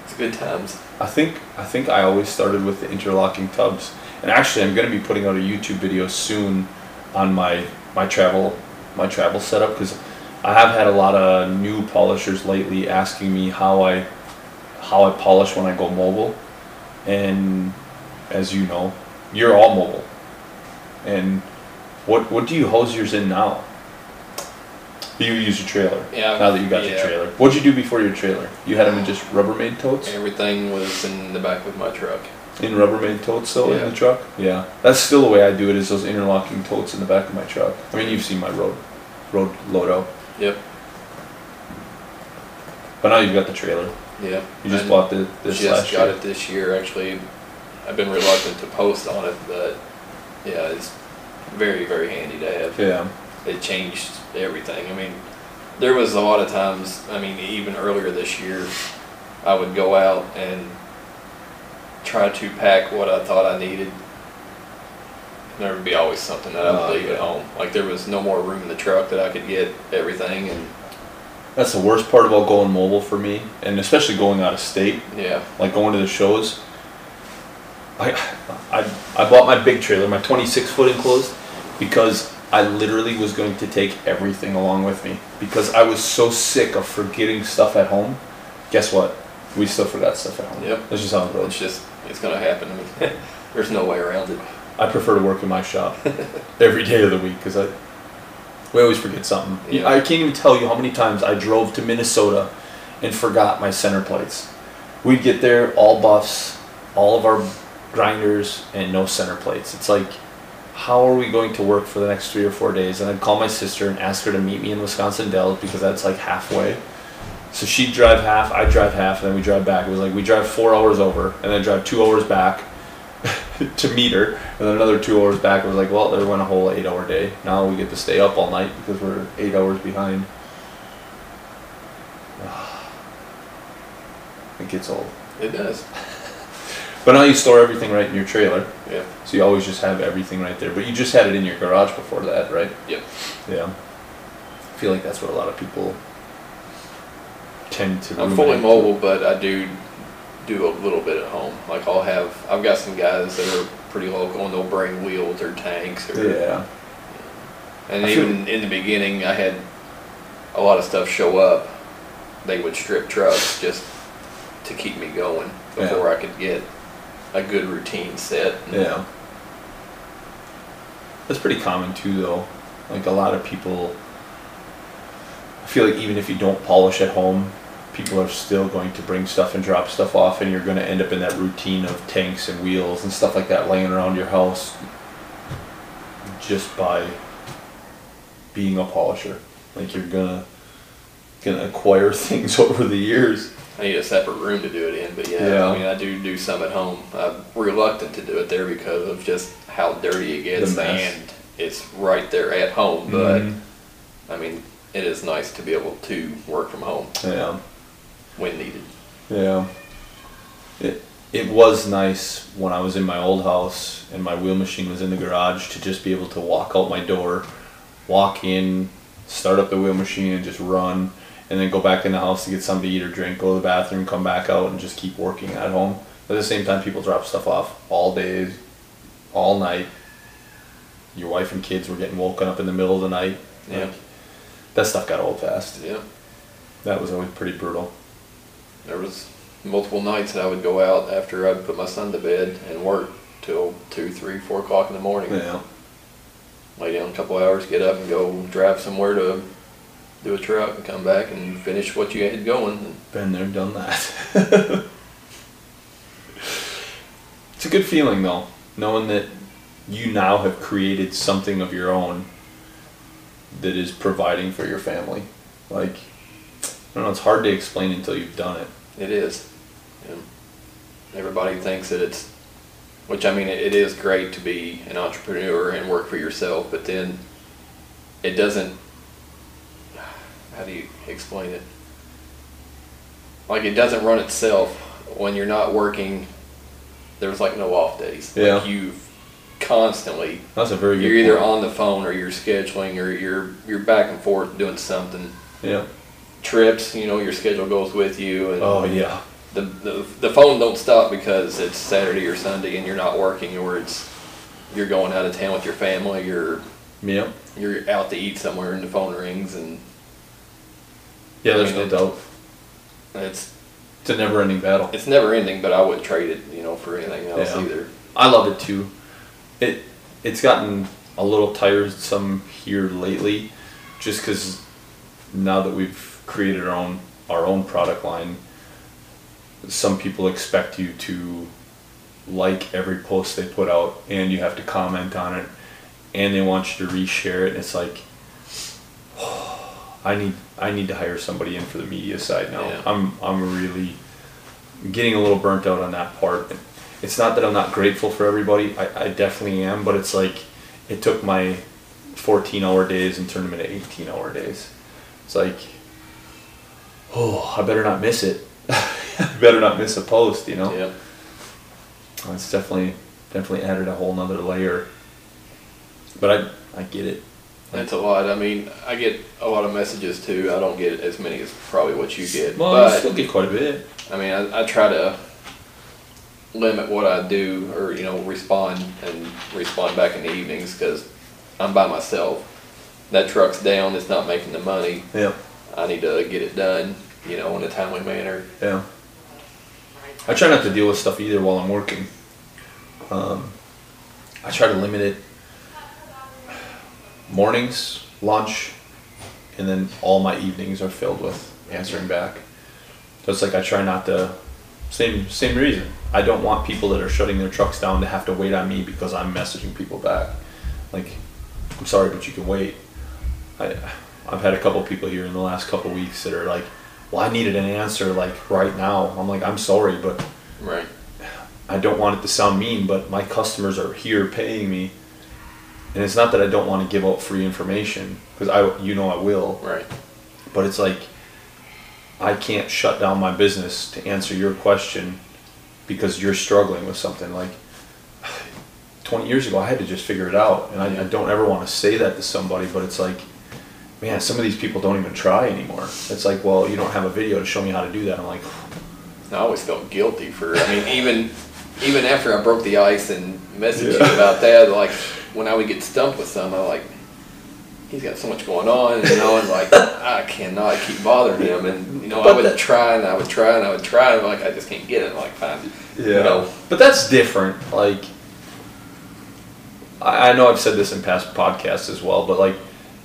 It's good times. I think I think I always started with the interlocking tubs, and actually I'm going to be putting out a YouTube video soon on my my travel my travel setup because I have had a lot of new polishers lately asking me how I how I polish when I go mobile, and as you know, you're all mobile, and what what do you hose yours in now? You use your trailer. Yeah, Now that you got your trailer, what'd you do before your trailer? You had them in just Rubbermaid totes. Everything was in the back of my truck. In Rubbermaid totes still in Yeah. the truck? Yeah. That's still the way I do it is those interlocking totes in the back of my truck. I mean you've seen my road road loadout. Yep. But now you've got the trailer. Yeah. You just bought the this just last got year. it this year. Actually, I've been reluctant to post on it, but yeah, it's very very handy to have. Yeah. It changed everything. I mean, there was a lot of times. I mean, even earlier this year, I would go out and try to pack what I thought I needed. There would be always something that I would Oh, leave at home. Like there was no more room in the truck that I could get everything, and That's the worst part about going mobile for me, and especially going out of state, yeah, like going to the shows. I I I bought my big trailer, my 26 foot enclosed, because I literally was going to take everything along with me because I was so sick of forgetting stuff at home. Guess what? We still forgot stuff at home. Yep. That's just how it it's goes. just it's gonna happen. I mean, there's no way around it. I prefer to work in my shop every day of the week because I we always forget something. Yeah. I can't even tell you how many times I drove to Minnesota and forgot my center plates. We'd get there, all buffs, all of our grinders, and no center plates. It's like, how are we going to work for the next three or four days? And I'd call my sister and ask her to meet me in Wisconsin Dells because that's like halfway. So she'd drive half, I'd drive half, and then we drive back. It was like we drive four hours over and then drive two hours back to meet her, and then another two hours back. It was like, well, there went a whole eight hour day. Now we get to stay up all night because we're eight hours behind. It gets old. It does. But now you store everything right in your trailer, Yeah. so you always just have everything right there. But you just had it in your garage before that, right? Yep. Yeah. I feel like that's what a lot of people tend to. I'm fully mobile, but I do do a little bit at home. Like I'll have, I've got some guys that are pretty local and they'll bring wheels or tanks or. Yeah. And I feel- even in the beginning, I had a lot of stuff show up. They would strip trucks just to keep me going before I could get a good routine set. Yeah. That's pretty common too, though. Like a lot of people, I feel like even if you don't polish at home, people are still going to bring stuff and drop stuff off, and you're going to end up in that routine of tanks and wheels and stuff like that laying around your house just by being a polisher. Like you're gonna gonna acquire things over the years. I need a separate room to do it in, but yeah, Yeah. I mean, I do do some at home. I'm reluctant to do it there because of just how dirty it gets, The mess. and it's right there at home. But Mhm. I mean, it is nice to be able to work from home Yeah. When needed. Yeah. It it was nice when I was in my old house and my wheel machine was in the garage to just be able to walk out my door, walk in, start up the wheel machine and just run and then go back in the house to get something to eat or drink, go to the bathroom, come back out and just keep working at home. At the same time people drop stuff off all day, all night. Your wife and kids were getting woken up in the middle of the night. Yeah. Like, that stuff got old fast. Yeah, That was always pretty brutal. There was multiple nights that I would go out after I'd put my son to bed and work till two, three, four o'clock in the morning. Yeah. Lay down a couple hours, get up and go drive somewhere to do a truck and come back and finish what you had going. Been there, done that. it's a good feeling though, knowing that you now have created something of your own that is providing for your family. Like, I don't know, it's hard to explain until you've done it. It is. Yeah. Everybody thinks that it's Which I mean, it, it is great to be an entrepreneur and work for yourself, but then it doesn't. How do you explain it? Like it doesn't run itself when you're not working. There's like no off days. Yeah. Like you've constantly That's a very good. you're either point. on the phone or you're scheduling or you're you're back and forth doing something. Yeah. Trips, you know, your schedule goes with you, and Oh yeah. the, the the phone don't stop because it's Saturday or Sunday and you're not working, or it's you're going out of town with your family, you're Yeah. you're out to eat somewhere and the phone rings, and Yeah. There's no doubt. it's It's a never-ending battle. it's never ending. But I wouldn't trade it, you know, for anything else Yeah. either. I love it too. It it's gotten a little tiresome here lately, just because now that we've created our own our own product line, some people expect you to like every post they put out, and you have to comment on it, and they want you to reshare it. And it's like, I need I need to hire somebody in for the media side now. Yeah. I'm I'm really getting a little burnt out on that part. It's not that I'm not grateful for everybody. I, I definitely am, but it's like it took my 14 hour days and turned them into 18 hour days. It's like, oh, I better not miss it. I better not miss a post, you know? Yeah, It's definitely definitely added a whole nother layer. But I I get it. that's a lot. I mean, I get a lot of messages too. I don't get as many as probably what you get, Well, but you still get quite a bit. I mean, I, I try to limit what I do or, you know, respond and respond back in the evenings because I'm by myself. That truck's down, it's not making the money. Yeah. I need to get it done, you know, in a timely manner. Yeah. I try not to deal with stuff either while I'm working. Um, I try to limit it mornings, lunch, and then all my evenings are filled with answering back. So it's like I try not to. Same same reason. I don't want people that are shutting their trucks down to have to wait on me because I'm messaging people back. Like, I'm sorry, but you can wait. I I've had a couple people here in the last couple weeks that are like, well, I needed an answer like right now. I'm like, I'm sorry, but Right. I don't want it to sound mean, but my customers are here paying me, and it's not that I don't want to give out free information because I, you know, I will. Right. But it's like I can't shut down my business to answer your question because you're struggling with something. Like 20 years ago, I had to just figure it out, and I, I don't ever want to say that to somebody, but it's like. Man, some of these people don't even try anymore. It's like, well, you don't have a video to show me how to do that. I'm like, I always felt guilty for, I mean, even, even after I broke the ice and messaged Yeah. you about that, like, when I would get stumped with something, I'm like, he's got so much going on, you know, and like, I cannot keep bothering him. And, you know, I would that- try and I would try and I would try, and like, I just can't get it. Like, fine. You know, But that's different. Like, I, I know I've said this in past podcasts as well, but like,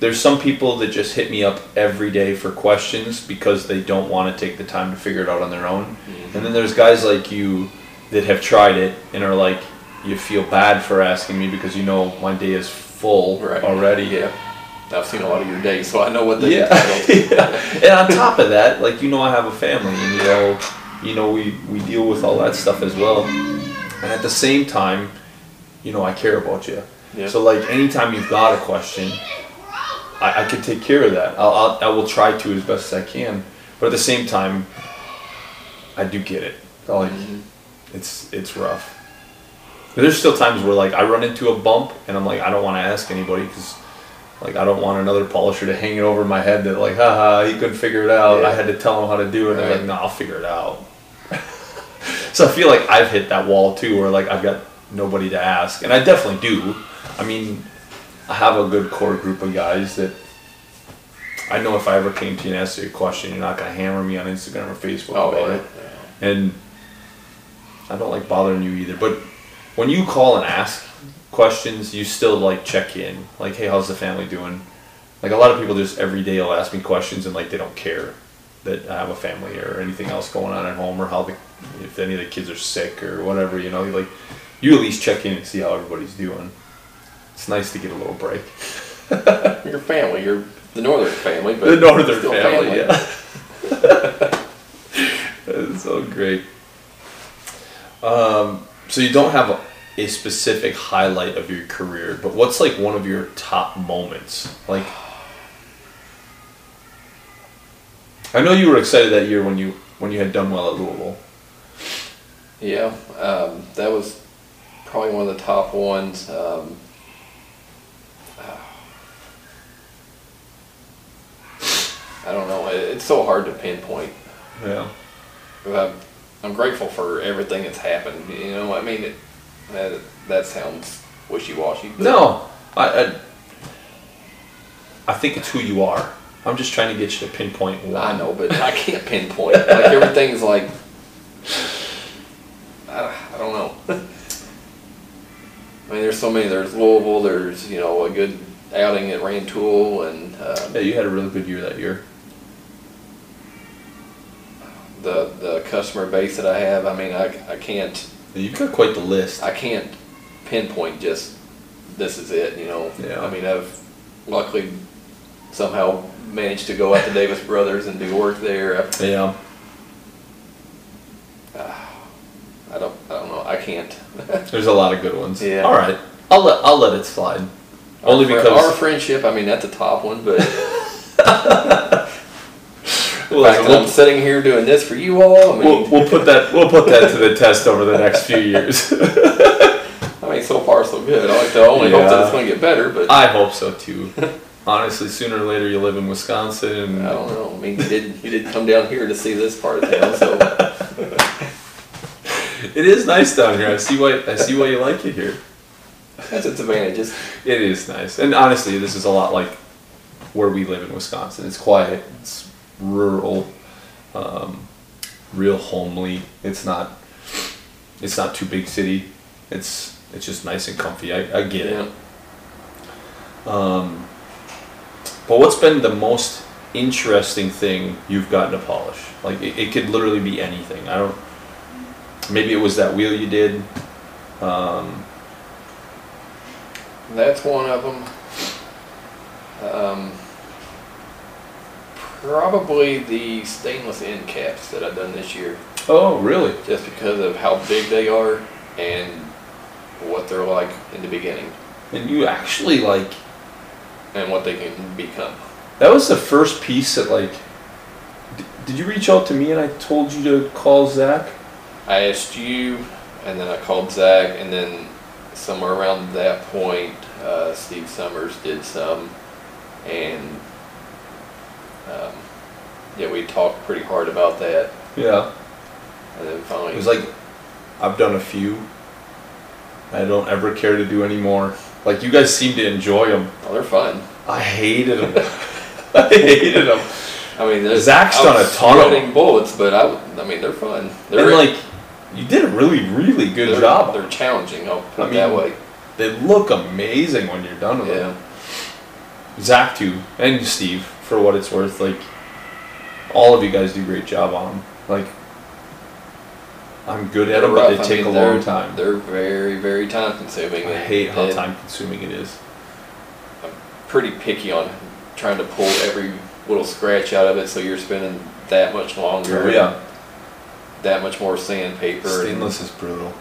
there's some people that just hit me up every day for questions because they don't want to take the time to figure it out on their own. Mm-hmm. And then there's guys like you that have tried it and are like, you feel bad for asking me because you know my day is full right. already. Yeah. I've seen a lot of your days, so I know what they're Yeah. yeah. And on top of that, like you know, I have a family, and you know, you know, we we deal with all that stuff as well. And at the same time, you know, I care about you. Yeah. So like, anytime you've got a question, I, I can take care of that. I'll, I'll I will try to as best as I can. But at the same time, I do get it. Like, mm-hmm. it's it's rough. But there's still times where like I run into a bump and I'm like I don't want to ask anybody because like I don't want another polisher to hang it over my head that like haha he couldn't figure it out. Yeah. I had to tell him how to do it. And I'm like no, I'll figure it out. so I feel like I've hit that wall too, where like I've got nobody to ask, and I definitely do. I mean, I have a good core group of guys that I know if I ever came to you and asked you a question, you're not gonna hammer me on Instagram or Facebook Oh, about yeah. it. And I don't like bothering you either. But when you call and ask questions, you still like check in. Like, hey, how's the family doing? Like a lot of people just every day will ask me questions and like they don't care that I have a family or anything else going on at home or how the if any of the kids are sick or whatever. You know, like you at least check in and see how everybody's doing. It's nice to get a little break. Your family, you're the northern family, but the northern still family, yeah. That's so great. Um, so you don't have a specific highlight of your career, but what's like one of your top moments? Like, I know you were excited that year when you when you had done well at Louisville. Yeah, um, that was probably one of the top ones. Um, I don't know. It, it's so hard to pinpoint. Yeah. I'm, I'm grateful for everything that's happened. You know, I mean, it, that that sounds wishy-washy. No, I, I I think it's who you are. I'm just trying to get you to pinpoint one. I know, but I can't pinpoint. like everything's like, I, I don't know. I mean, there's so many. There's Louisville. There's you know a good outing at Rantoul, and um, Yeah, you had a really good year that year. The the customer base that I have. I mean, I, I can't You've got quite the list. I can't pinpoint just this is it. You know. Yeah. I mean, I've luckily somehow managed to go out to Davis Brothers and do work there. I've, Yeah. Ah, I don't I don't know. I can't. There's a lot of good ones. Yeah. All right. I'll let I'll let it slide. Only Our because our friendship. I mean, that's the top one, but. Well, The fact listen, that I'm sitting here doing this for you all. I mean, we'll, we'll put that we'll put that to the test over the next few years. I mean, so far so good. I like to only hope that it's going to get better, but I hope so too. Honestly, sooner or later you live in Wisconsin and I don't know. I mean, you did you did come down here to see this part of town, so it is nice down here. I see why I see why you like it here. that's its advantages. It is nice. And honestly, this is a lot like where we live in Wisconsin. It's quiet, it's rural, um, real homely. It's not it's not too big city. It's it's just nice and comfy. I, I get it. Um, but what's been the most interesting thing you've gotten to polish? Like it, it could literally be anything. I don't. Maybe it was that wheel you did. Um, That's one of them. Um, probably the stainless end caps that I've done this year, oh, really? just because of how big they are and what they're like in the beginning And you actually like and what they can become. That was the first piece that like. d- Did you reach out to me and I told you to call Zach? I asked you, and then I called Zach, and then somewhere around that point, uh, Steve Summers did some, and um, yeah, we talked pretty hard about that, Yeah. and then finally, It was like, I've done a few. I don't ever care to do any more. Like you guys seem to enjoy them. oh, they're fun. I hated them. I hated them. I mean, there's, Zach's I done was a ton of sweating bullets, but I—I mean, they're fun. They're And like, you did a really, really good they're, job. They're challenging. I'll put I it that mean, way. They look amazing when you're done with Yeah. them. Zach too, and Steve, for what it's worth. Like, all of you guys do a great job on them. Like, I'm good at them, but they. I take mean, a long time. They're very, very time consuming. I hate how time consuming it is. I'm pretty picky on trying to pull every little scratch out of it, so you're spending that much longer. Oh, yeah, That much more sandpaper. and stainless is brutal.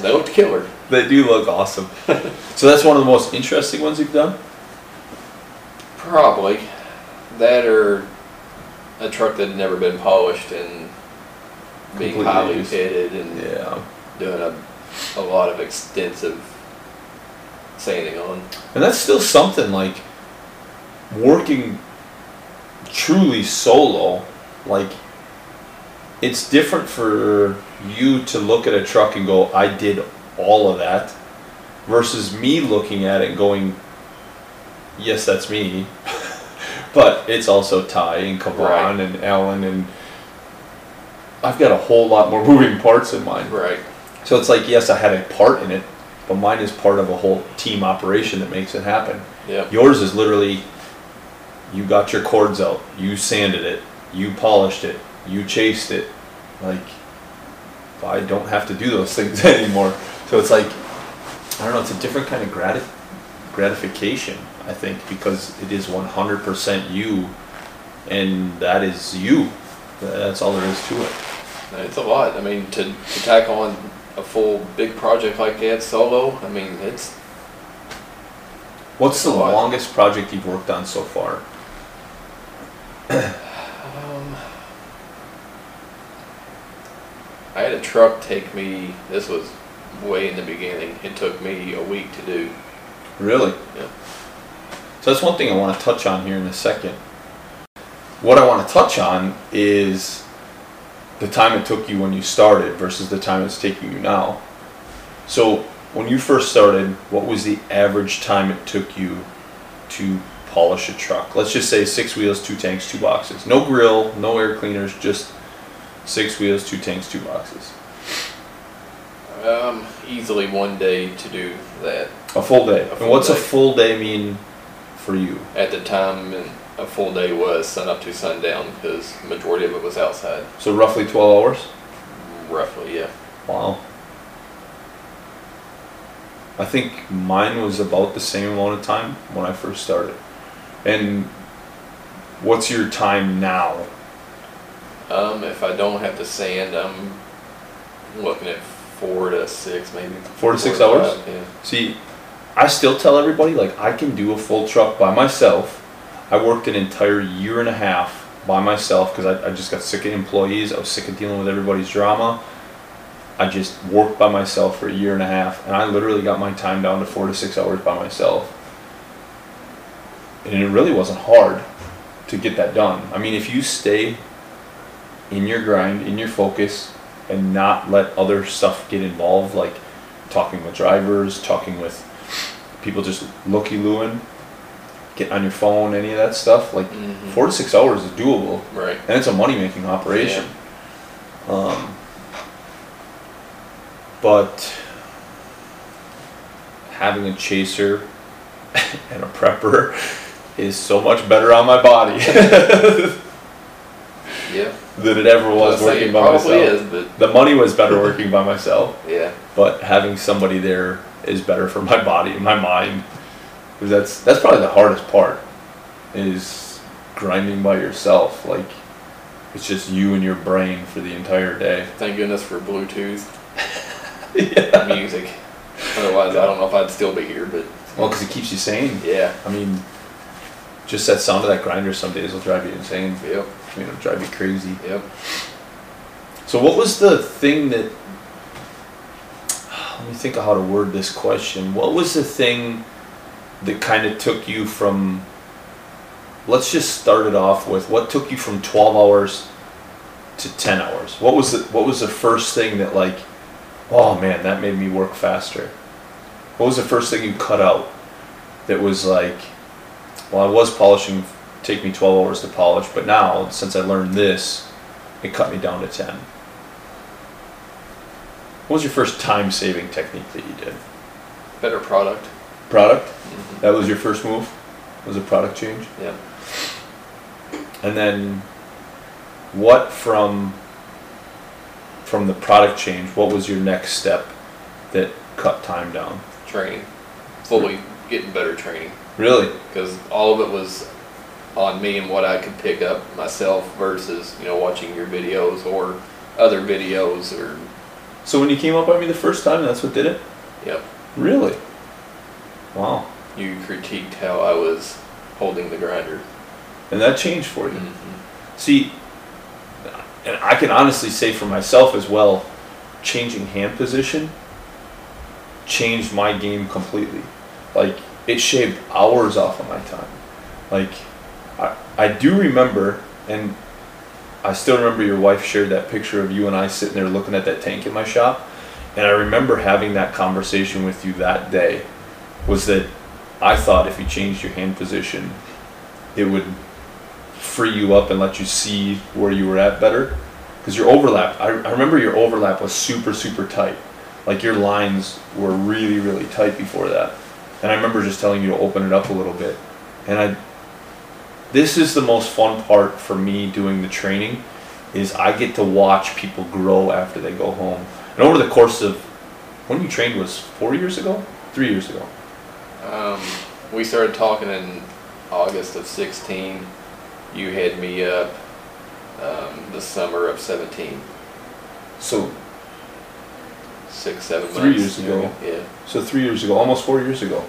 They looked killer. They do look awesome. so that's one of the most interesting ones you've done. Probably. That or a truck that had never been polished and being Completely highly used. pitted and Yeah, doing a, a lot of extensive sanding on. and that's still something like working truly solo. Like, it's different for you to look at a truck and go, "I did all of that," versus me looking at it and going, "Yes, that's me." But it's also Ty and Kavan Right. and Alan and I've got a whole lot more moving parts in mine. Right. So it's like, yes, I had a part in it, but mine is part of a whole team operation that makes it happen. Yeah. Yours is literally, you got your cords out, you sanded it, you polished it, you chased it. Like, I don't have to do those things anymore. So it's like, I don't know, it's a different kind of grati- gratification, I think, because it is 100% you, and that is you. That's all there is to it. It's a lot. I mean, to, to tack on a full big project like that solo, I mean, it's What's the A lot. longest project you've worked on so far? Um, I had a truck take me. This was way in the beginning. It took me a week to do. Really? Yeah. So that's one thing I want to touch on here in a second. What I want to touch on is the time it took you when you started versus the time it's taking you now. So when you first started, what was the average time it took you to polish a truck? Let's just say six wheels, two tanks, two boxes. No grill, no air cleaners, just six wheels, two tanks, two boxes. Um, easily one day to do that. A full day. A and full what's a full day mean for you? At the time, and a full day was sun up to sundown because majority of it was outside. So roughly 12 hours? Roughly, yeah. Wow. I think mine was about the same amount of time when I first started. And what's your time now? Um, if I don't have to sand, I'm looking at four to six, maybe. Four to six five, hours? Yeah. See, I still tell everybody like I can do a full truck by myself. I worked an entire year and a half by myself because I, I just got sick of employees. I was sick of dealing with everybody's drama. I just worked by myself for a year and a half, and I literally got my time down to four to six hours by myself. And it really wasn't hard to get that done. I mean, if you stay in your grind, in your focus, and not let other stuff get involved, like talking with drivers, talking with people just looky looing, getting on your phone, any of that stuff, like Mhm. four to six hours is doable Right. and it's a money making operation. Um, but having a chaser and a prepper is so much better on my body Yeah. than it ever was I'd working by myself. is, but The money was better working by myself, yeah. but having somebody there is better for my body and my mind. Because that's that's probably the hardest part is grinding by yourself. Like it's just you and your brain for the entire day. Thank goodness for Bluetooth yeah. music. Otherwise, I don't know if I'd still be here, but Well, because it keeps you sane. yeah. I mean, just that sound of that grinder some days will drive you insane. Yep. I mean, it'll drive you crazy. Yep. So, what was the thing that? Let me think of how to word this question. What was the thing that kind of took you from? Let's just start it off with what took you from twelve hours to ten hours. What was the What was the first thing that like? Oh man, that made me work faster. What was the first thing you cut out? That was like, well, I was polishing. Take me twelve hours to polish, but now since I learned this, it cut me down to 10. What was your first time saving technique that you did? Better product. Product? Mhm. That was your first move? Was a product change? Yeah. And then what from from the product change, what was your next step that cut time down? Training. Fully getting better training. Really? because all of it was on me and what I could pick up myself versus you know watching your videos or other videos or So when you came up on me the first time, that's what did it? yep Really? Wow. you critiqued how I was holding the grinder. And that changed for you. Mm-hmm. See, and I can honestly say for myself as well, changing hand position changed my game completely. Like it shaved hours off of my time. Like I, I do remember, and I still remember your wife shared that picture of you and I sitting there looking at that tank in my shop, and I remember having that conversation with you that day. Was that I thought if you changed your hand position, it would free you up and let you see where you were at better. Because your overlap, I, I remember your overlap was super, super tight. Like your lines were really, really tight before that. And I remember just telling you to open it up a little bit. And I, this is the most fun part for me doing the training, is I get to watch people grow after they go home. And over the course of, when you trained was four years ago, three years ago. Um, we started talking in August of 16. You had me up um, the summer of 17. So six, seven Three months. years ago. Yeah. So three years ago, almost four years ago,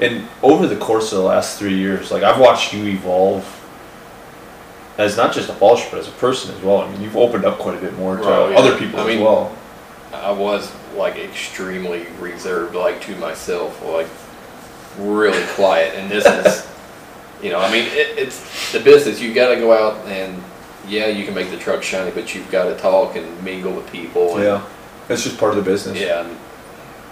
and over the course of the last three years, like I've watched you evolve as not just a polisher, but as a person as well. I mean, you've opened up quite a bit more to yeah. other people I as mean- well. I was like extremely reserved, like to myself, like really quiet. And this is, you know, I mean, it, it's the business. You got to go out and yeah, you can make the truck shiny, but you've got to talk and mingle with people. And, Yeah, that's just part of the business. Yeah.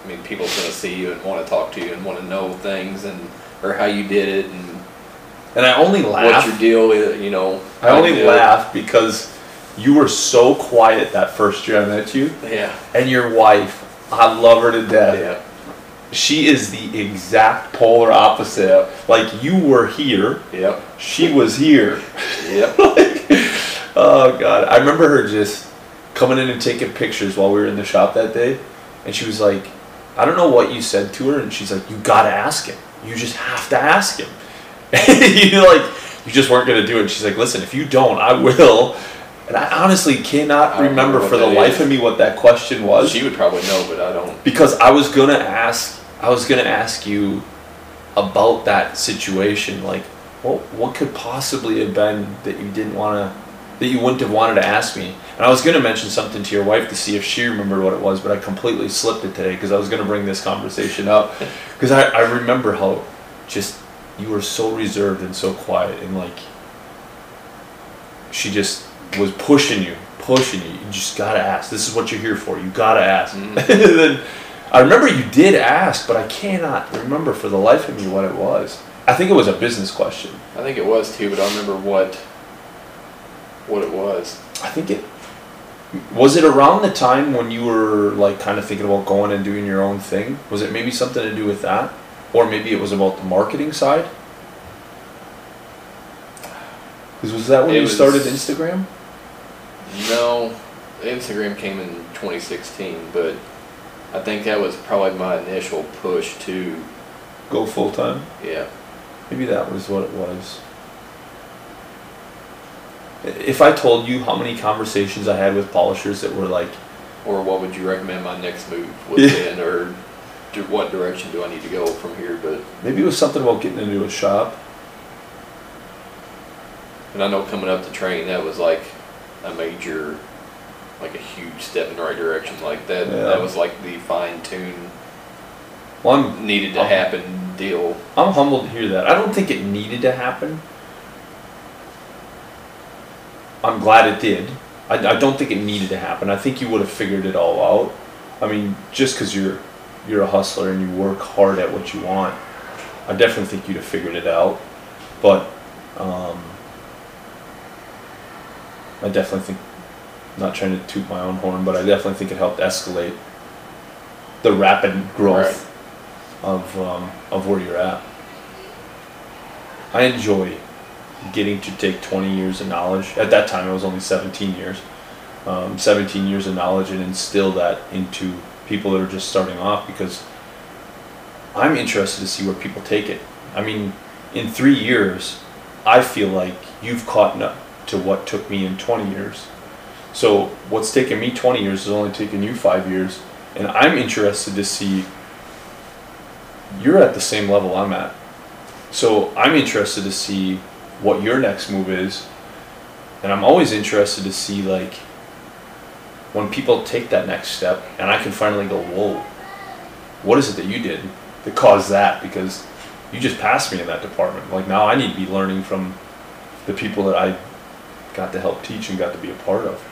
I mean, people's gonna see you and want to talk to you and want to know things and or how you did it and And I only what laugh. your deal is. You know, I only did it. laugh because you were so quiet that first year I met you, Yeah. and your wife. I love her to death. Yeah. She is the exact polar opposite. Like you were here, Yep. she was here. Yep. Oh god, I remember her just coming in and taking pictures while we were in the shop that day, and she was like, "I don't know what you said to her," and she's like, "You gotta ask him. You just have to ask him." you like, you just weren't gonna do it. She's like, "Listen, if you don't, I will." And I honestly cannot I remember remember for the life is. of me what that question was She would probably know, but I don't. because I was gonna ask I was gonna ask you about that situation. Like, what what could possibly have been that you didn't wanna that you wouldn't have wanted to ask me? And I was gonna mention something to your wife to see if she remembered what it was, but I completely slipped it today because I was gonna bring this conversation up because I, I remember how just you were so reserved and so quiet and like she just was pushing you, pushing you. You just gotta ask. This is what you're here for. You gotta ask. Mhm. and then I remember you did ask, but I cannot remember for the life of me what it was. I think it was a business question. I think it was too, but I don't remember what what it was. I think it was it around the time when you were like kind of thinking about going and doing your own thing. Was it maybe something to do with that, or maybe it was about the marketing side? 'Cause was that when It you was- started Instagram? No, Instagram came in 2016, but I think that was probably my initial push to Go full time. yeah. Maybe that was what it was. If I told you how many conversations I had with polishers that were like, Or what would you recommend my next move was Yeah. in, or do, what direction do I need to go from here? But maybe it was something about getting into a shop. and I know coming up to train that was like a major, like a huge step in the right direction. Like that, Yeah. that was like the fine tune Well, I'm needed to Oh. happen deal. I'm humbled to hear that. I don't think it needed to happen. I'm glad it did. I, I don't think it needed to happen. I think you would have figured it all out. I mean, just because you're you're a hustler and you work hard at what you want, I definitely think you'd have figured it out. But um, I definitely think, not trying to toot my own horn, but I definitely think it helped escalate the rapid growth of um, of where you're at. I enjoy getting to take 20 years of knowledge. At that time, it was only 17 years. Um, 17 years of knowledge and instill that into people that are just starting off because I'm interested to see where people take it. I mean, in three years, I feel like you've caught up to what took me in 20 years. So what's taken me 20 years is only taken you five years, and I'm interested to see you're at the same level I'm at. So I'm interested to see what your next move is. And I'm always interested to see like when people take that next step and I can finally go, whoa, what is it that you did that caused that? Because you just passed me in that department. Like now I need to be learning from the people that I got to help teach and got to be a part of.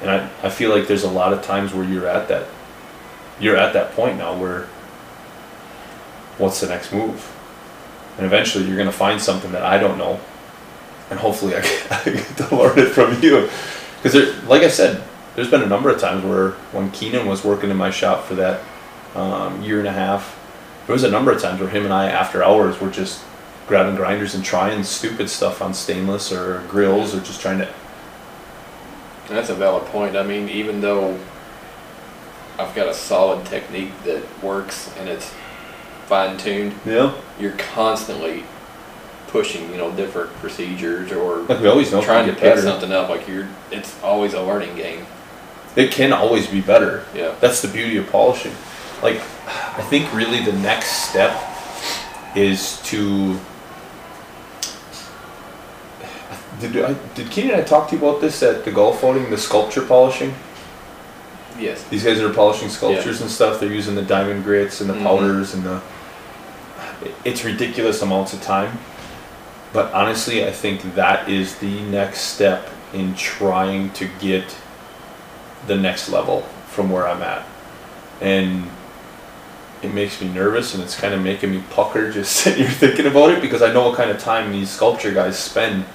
And I, I feel like there's a lot of times where you're at that you're at that point now where what's the next move? And eventually you're to find something that I don't know. And hopefully I get, I get to learn it from you. Because, like I said, there's been a number of times where when Keenan was working in my shop for that um, year and a half, there was a number of times where him and I, after hours, were just grabbing grinders and trying stupid stuff on stainless or grills or just trying to. That's a valid point. I mean, even though I've got a solid technique that works and it's fine tuned, Yeah. you're constantly pushing, you know, different procedures or Like we always know trying to pick better. something up. Like you're, it's always a learning game. It can always be better. Yeah. That's the beauty of polishing. Like, I think really the next step is to. Did I, did Kenny and I talk to you about this at the golf outing, the sculpture polishing? Yes. These guys are polishing sculptures and stuff. They're using the diamond grits and the Mhm. powders and the. It's ridiculous amounts of time, but honestly, I think that is the next step in trying to get the next level from where I'm at, and it makes me nervous and it's kind of making me pucker just sitting here thinking about it because I know what kind of time these sculpture guys spend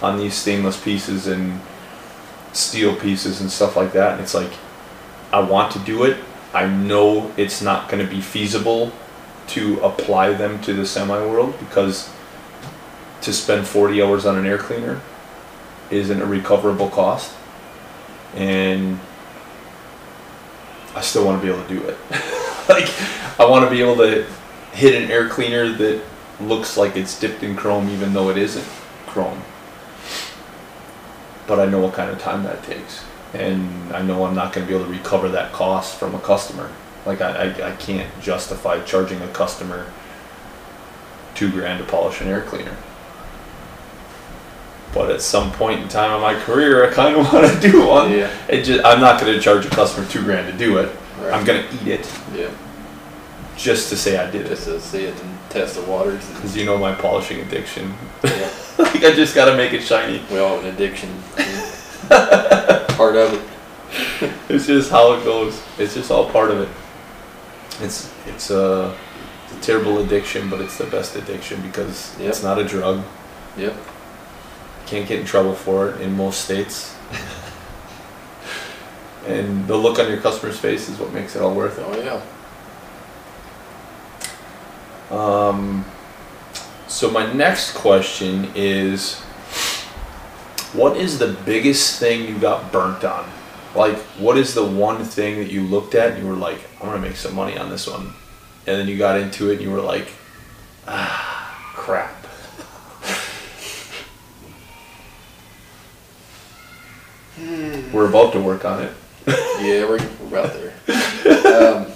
on these stainless pieces and steel pieces and stuff like that, and it's like. I want to do it. I know it's not going to be feasible to apply them to the semi world because to spend 40 hours on an air cleaner isn't a recoverable cost. And I still want to be able to do it. like, I want to be able to hit an air cleaner that looks like it's dipped in chrome even though it isn't chrome. But I know what kind of time that takes and I know I'm not going to be able to recover that cost from a customer. Like I, I, I can't justify charging a customer two grand to polish an air cleaner. But at some point in time in my career, I kind of want to do one. Yeah. It just, I'm not going to charge a customer two grand to do it. Right. I'm going to eat it Yeah. just to say I did Just it. to see it and test the waters. Because you know my polishing addiction. yeah. like I just got to make it shiny. We all have an addiction. Part of it. It's just how it goes. It's just all part of it. It's it's a, it's a terrible addiction, but it's the best addiction because Yep. it's not a drug. Yep. Can't get in trouble for it in most states. and the look on your customer's face is what makes it all worth it. Oh yeah. Um, so my next question is, what is the biggest thing you got burnt on? Like, what is the one thing that you looked at and you were like, I'm gonna make some money on this one, and then you got into it and you were like, ah, crap. We're about to work on it. Yeah, we're, we're about there. Um,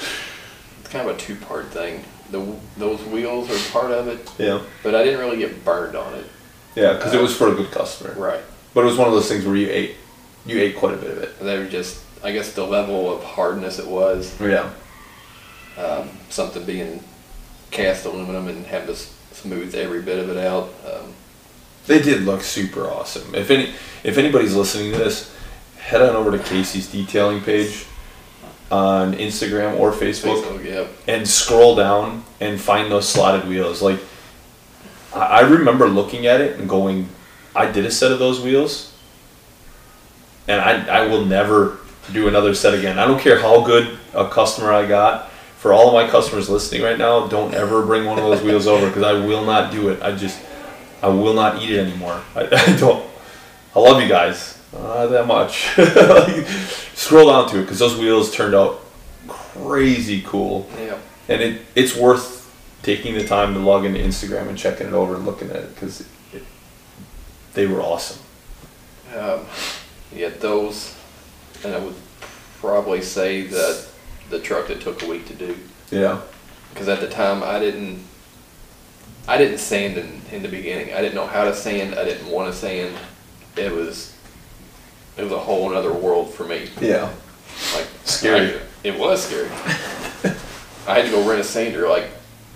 it's kind of a two-part thing. The those wheels are part of it, Yeah. but I didn't really get burned on it. Yeah, because it was for a good customer. Right. But it was one of those things where you ate, you ate quite a bit of it. They were just, I guess, the level of hardness it was. Yeah. Um, something being cast aluminum and having to smooth every bit of it out. Um, They did look super awesome. If any, if anybody's listening to this, head on over to Casey's detailing page on Instagram or Facebook, Facebook, yep. and scroll down and find those slotted wheels. Like, I I remember looking at it and going, I did a set of those wheels, and I I will never do another set again. I don't care how good a customer I got. For all of my customers listening right now, don't ever bring one of those wheels over because I will not do it. I just I will not eat it anymore. I, I don't. I love you guys. Not that much. like, scroll down to it because those wheels turned out crazy cool, Yep. and it it's worth taking the time to log into Instagram and checking it over and looking at it because it, they were awesome. Um, yeah, those, and I would probably say that the truck that took a week to do. Yeah. Because at the time I didn't, I didn't sand in, in the beginning. I didn't know how to sand. I didn't want to sand. It was, it was a whole other world for me. Yeah. Like Scary. I- it was scary. I had to go rent a sander. Like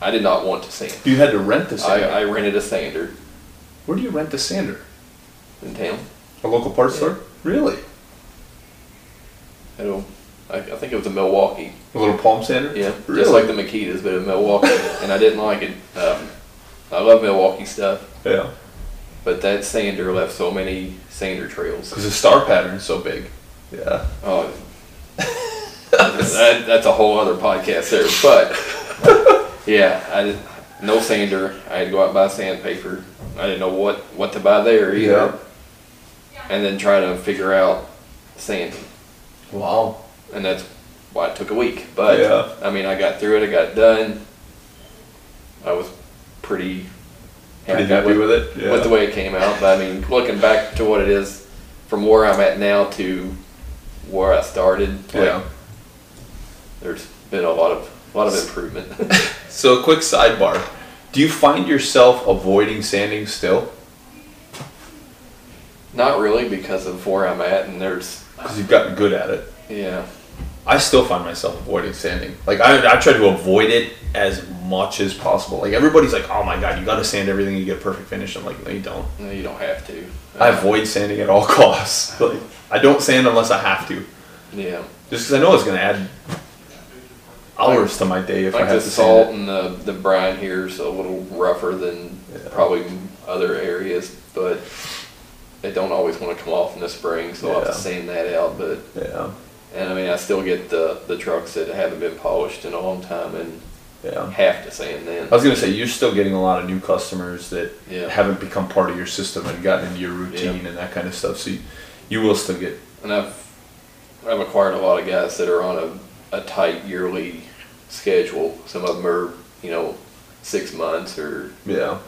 I did not want to sand. You had to rent the I, sander. I rented a sander Where do you rent the sander? in town. A local parts Yeah. store? Really? I don't. I, I think it was a Milwaukee. A little palm sander? Yeah, Really? just like the Makitas, but in Milwaukee, and I didn't like it. Um, I love Milwaukee stuff, Yeah. but that sander left so many sander trails. Because the star pattern's so big. Yeah. Oh, that, that's a whole other podcast there. But yeah, I did, no sander. I had to go out and buy sandpaper. I didn't know what what to buy there either, Yeah. and then try to figure out sanding, Wow. and that's why it took a week. But Yeah. I mean, I got through it. I got done. I was pretty Pretty happy with it? Yeah. with the way it came out. But I mean, looking back to what it is from where I'm at now to where I started, like, Yeah. there's been a lot of a lot of improvement. So, a quick sidebar. Do you find yourself avoiding sanding still? Not really because of where I'm at, and there's Because you've gotten good at it. yeah, I still find myself avoiding sanding. Like I, I try to avoid it as much as possible. Like everybody's like, "Oh my god, you got to sand everything to get a perfect finish." I'm like, "No, you don't." no, you don't have to. I avoid sanding at all costs. Like I don't sand unless I have to, Yeah, just because I know it's gonna add hours to my day if I like the have to salt sand and the the brine here is a little rougher than Yeah. probably other areas, but it don't always want to come off in the spring, so I'll have to sand that out. But. Yeah, and I mean, I still get the the trucks that haven't been polished in a long time and yeah. have to sand then. I was gonna say you're still getting a lot of new customers that Yeah. haven't become part of your system and gotten into your routine and that kind of stuff. So you, you will still get And I've I've acquired a lot of guys that are on a, a tight yearly schedule. Some of them are, you know, six months or yeah,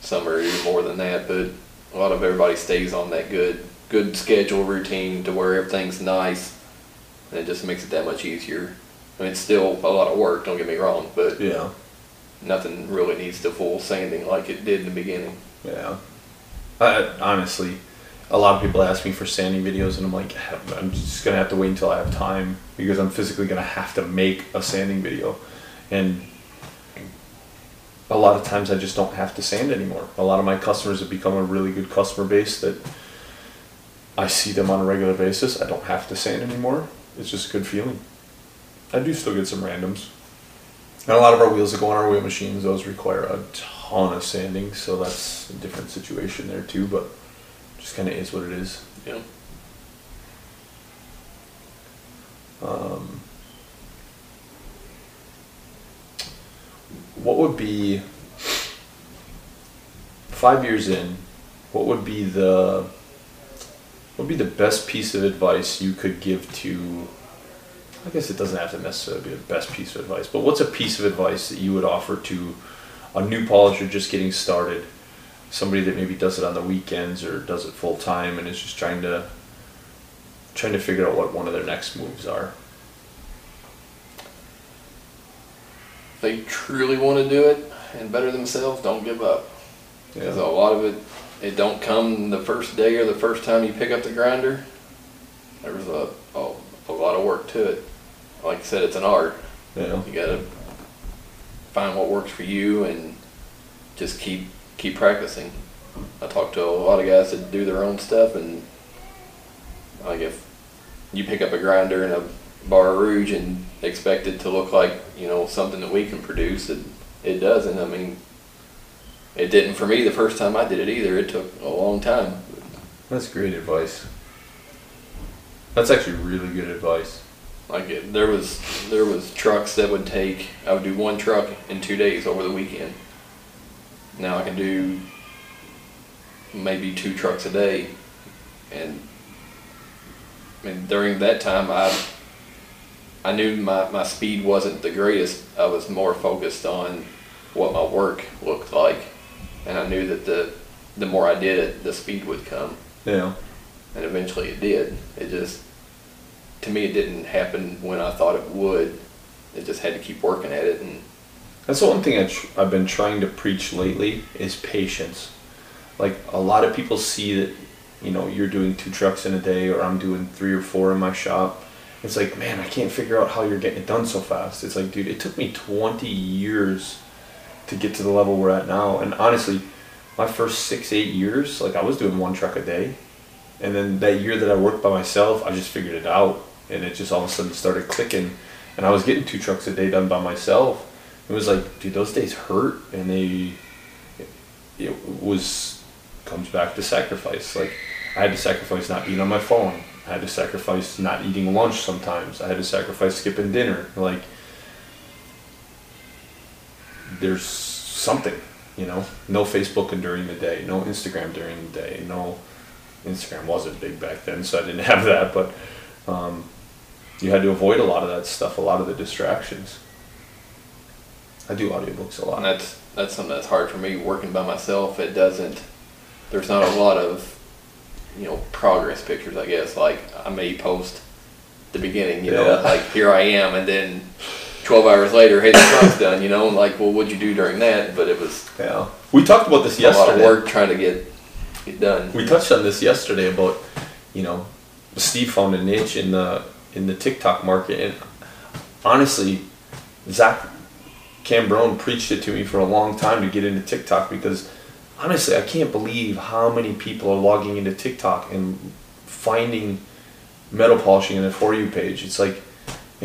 some are even more than that, but a lot of everybody stays on that good good schedule routine to where everything's nice. And it just makes it that much easier. I mean, it's still a lot of work, don't get me wrong, but yeah, nothing really needs to full sanding like it did in the beginning. yeah. I, honestly, a lot of people ask me for sanding videos, and I'm like, I'm just gonna have to wait until I have time because I'm physically gonna have to make a sanding video, and a lot of times I just don't have to sand anymore. A lot of my customers have become a really good customer base that I see them on a regular basis. I don't have to sand anymore. It's just a good feeling. I do still get some randoms. And a lot of our wheels that go on our wheel machines, those require a ton of sanding, so that's a different situation there too, but just kind of is what it is. Yeah. Um, what would be five years in? What would be the what would be the best piece of advice you could give to? I guess it doesn't have to necessarily be the best piece of advice, but what's a piece of advice that you would offer to a new polisher just getting started? Somebody that maybe does it on the weekends or does it full time and is just trying to trying to figure out what one of their next moves are. If they truly want to do it and better themselves, don't give up. Because a lot of it, it don't come the first day or the first time you pick up the grinder. There's a, a, a lot of work to it. Like I said, it's an art. Yeah. You gotta find what works for you and just keep keep practicing. I talk to a lot of guys that do their own stuff and like if you pick up a grinder and a bar rouge and expect it to look like, you know, something that we can produce, it it doesn't. I mean it didn't for me the first time I did it either. It took a long time. That's great advice. That's actually really good advice. Like it, there was there was trucks that would take I would do one truck in two days over the weekend. Now I can do maybe two trucks a day, and I mean during that time I I knew my, my speed wasn't the greatest. I was more focused on what my work looked like, and I knew that the the more I did it, the speed would come Yeah. and eventually it did. It just, to me, it didn't happen when I thought it would. It just had to keep working at it, and That's the one thing I tr- I've been trying to preach lately is patience. Like a lot of people see that, you know, you're doing two trucks in a day or I'm doing three or four in my shop. It's like, man, I can't figure out how you're getting it done so fast. It's like, dude, it took me 20 years to get to the level we're at now. And honestly, my first six, eight years, like I was doing one truck a day. And then that year that I worked by myself, I just figured it out. And it just all of a sudden started clicking. And I was getting two trucks a day done by myself. It was like, dude, those days hurt. And they, it was, comes back to sacrifice. Like, I had to sacrifice not being on my phone. I had to sacrifice not eating lunch sometimes. I had to sacrifice skipping dinner. Like, there's something, you know. No Facebook during the day, no Instagram during the day, no. Instagram wasn't big back then, so I didn't have that. But um, you had to avoid a lot of that stuff, a lot of the distractions. I do audiobooks a and lot. that's that's something that's hard for me working by myself. It doesn't. There's not a lot of you know, progress pictures. I guess like I may post the beginning, you know, like here I am, and then 12 hours later, hey, the trunk's done, you know, like, well, what'd you do during that? But it was Yeah. We talked about this a lot of yesterday. work trying to get it done. We touched on this yesterday about, you know, Steve found a niche in the in the TikTok market, and honestly, Zach Cambrone preached it to me for a long time to get into TikTok because honestly, I can't believe how many people are logging into TikTok and finding metal polishing in their for you page. It's like,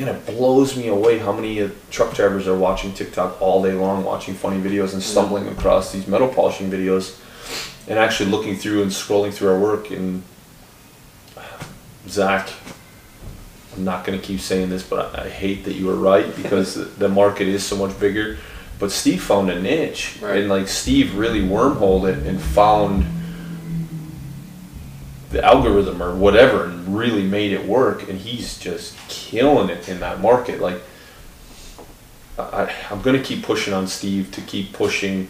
man, it blows me away how many uh, truck drivers are watching TikTok all day long, watching funny videos and stumbling across these metal polishing videos, and actually looking through and scrolling through our work. And Zach, I'm not going to keep saying this, but I, I hate that you were right because the, the market is so much bigger. But Steve found a niche, Right. and like Steve really wormholed it and found the algorithm or whatever and really made it work and he's just killing it in that market. Like I, i'm going to keep pushing on steve to keep pushing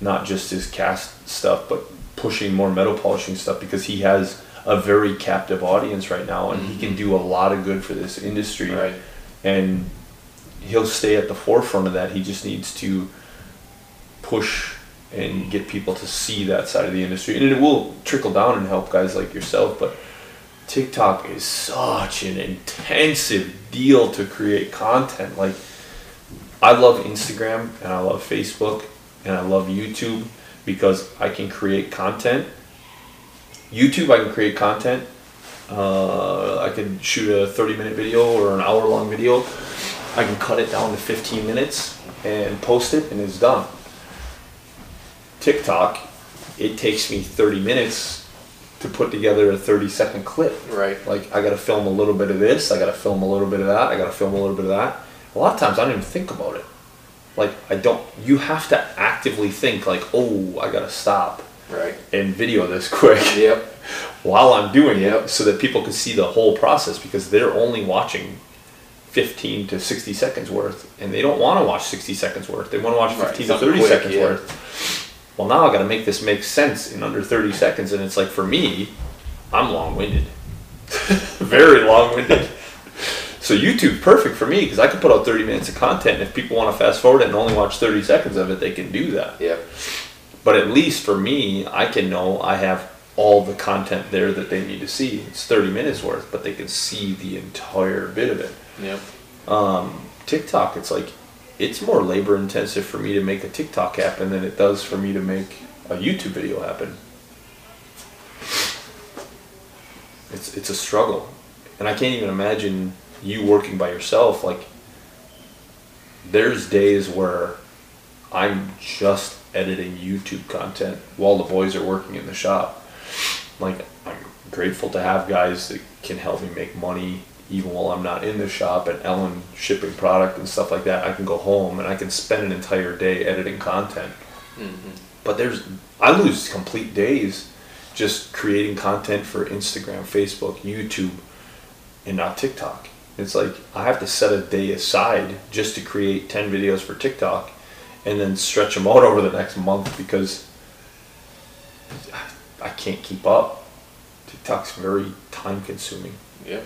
not just his cast stuff but pushing more metal polishing stuff because he has a very captive audience right now and he can mm-hmm. do a lot of good for this industry. Right. and he'll stay at the forefront of that. He just needs to push and get people to see that side of the industry. And it will trickle down and help guys like yourself but tiktok is such an intensive deal to create content. Like i love instagram and i love facebook and i love youtube because i can create content. Youtube i can create content. Uh, i can shoot a 30 minute video or an hour long video. I can cut it down to 15 minutes and post it and it's done TikTok, it takes me 30 minutes to put together a 30 second clip. Right. Like, I gotta film a little bit of this, I gotta film a little bit of that, I gotta film a little bit of that. A lot of times I don't even think about it. Like, I don't, you have to actively think, like, oh, I gotta stop Right. and video this quick Yep. while I'm doing Yep. it so that people can see the whole process because they're only watching 15 to 60 seconds worth and they don't want to watch 60 seconds worth. They want to watch Right, 15 to 30 quick, seconds yeah. worth. Well, now I got to make this make sense in under 30 seconds and it's like for me, I'm long-winded. Very long-winded. So YouTube perfect for me because I can put out 30 minutes of content and if people want to fast forward and only watch 30 seconds of it, they can do that. Yep. But at least for me, I can know I have all the content there that they need to see. It's 30 minutes worth, but they can see the entire bit of it. Yep. Um, TikTok, it's like, it's more labor intensive for me to make a TikTok happen than it does for me to make a YouTube video happen. It's, it's a struggle. And I can't even imagine you working by yourself. Like, there's days where I'm just editing YouTube content while the boys are working in the shop. Like I'm grateful to have guys that can help me make money even while I'm not in the shop and Ellen shipping product and stuff like that. I can go home and I can spend an entire day editing content. Mm-hmm. But there's I lose complete days just creating content for Instagram, Facebook, YouTube, and not TikTok. It's like I have to set a day aside just to create 10 videos for TikTok and then stretch them out over the next month because I can't keep up. TikTok's very time consuming. Yep.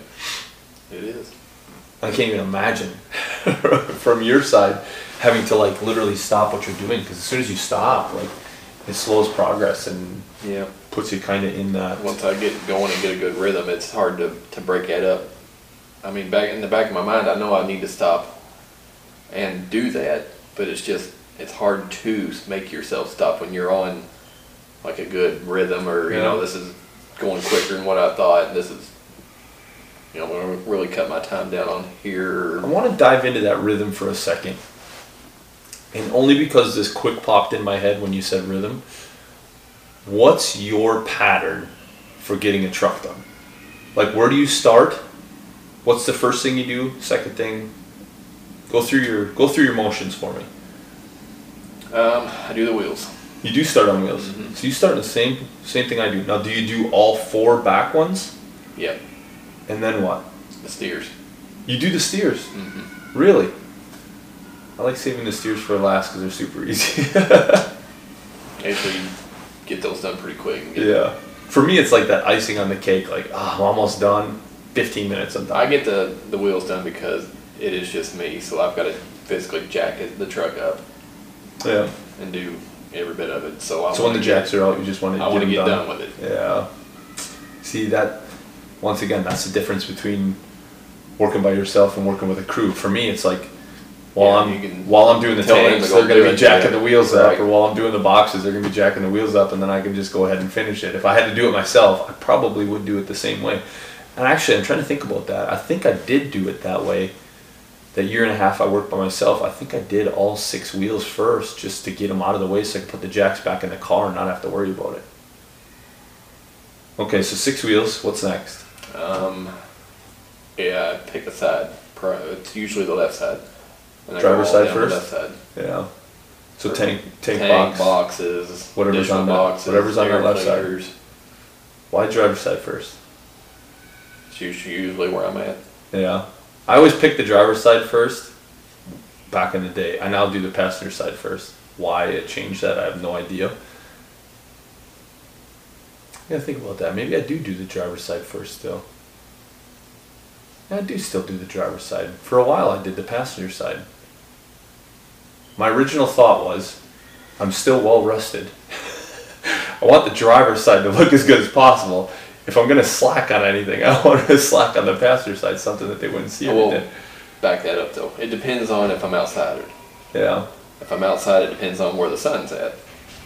It is. I can't even imagine from your side having to like literally stop what you're doing because as soon as you stop, like it slows progress and yeah puts you kind of in that. Once I get going and get a good rhythm, it's hard to, to break that up. I mean, back in the back of my mind, I know I need to stop and do that, but it's just it's hard to make yourself stop when you're on like a good rhythm or you know this is going quicker than what I thought. And this is you know I'm gonna really cut my time down on here. I want to dive into that rhythm for a second. And only because this quick popped in my head when you said rhythm. What's your pattern for getting a truck done? Like, where do you start? What's the first thing you do? Second thing? Go through your go through your motions for me. Um, I do the wheels. You do start on wheels, Mhm. so you start the same same thing I do. Now, do you do all four back ones, Yep. And then what? The steers. You do the steers. hmm Really? I like saving the steers for last because they're super easy. Actually, you get those done pretty quick. And get, yeah. For me, it's like that icing on the cake. Like, oh, I'm almost done. 15 minutes, I'm done. I get the, the wheels done because it is just me, so I've got to physically jack it, the truck up yeah. and do every bit of it. So I So when the jacks are out, you just want to I get want to get done. done with it. Yeah. See that once again, that's the difference between working by yourself and working with a crew. For me, it's like while Yeah, I'm while I'm doing the tanks, they're gonna be jacking yeah. the wheels up, Right. or while I'm doing the boxes, they're gonna be jacking the wheels up, and then I can just go ahead and finish it. If I had to do it myself, I probably would do it the same way. And actually, I'm trying to think about that. I think I did do it that way. That year and a half I worked by myself, I think I did all six wheels first just to get them out of the way so I could put the jacks back in the car and not have to worry about it. Okay, so six wheels. What's next? Um, yeah, I pick a side. Pro- It's usually the left side. And I go Driver's all side down the first? Left side. Yeah. So tank, tank, Tank box. boxes, Whatever's additional on that- boxes, whatever's on that left side. Why driver's side first? It's usually usually where I'm at. Yeah. I always pick the driver's side first. Back in the day, I now do the passenger side first. Why it changed that, I have no idea. Yeah, think about that. Maybe I do do the driver's side first still. I do still do the driver's side. For a while, I did the passenger side. My original thought was, I'm still well rested. I want the driver's side to look as good as possible. If I'm gonna slack on anything, I want to slack on the passenger side, something that they wouldn't see Well, day. back that up though. It depends on if I'm outside. Yeah, If I'm outside, it depends on where the sun's at.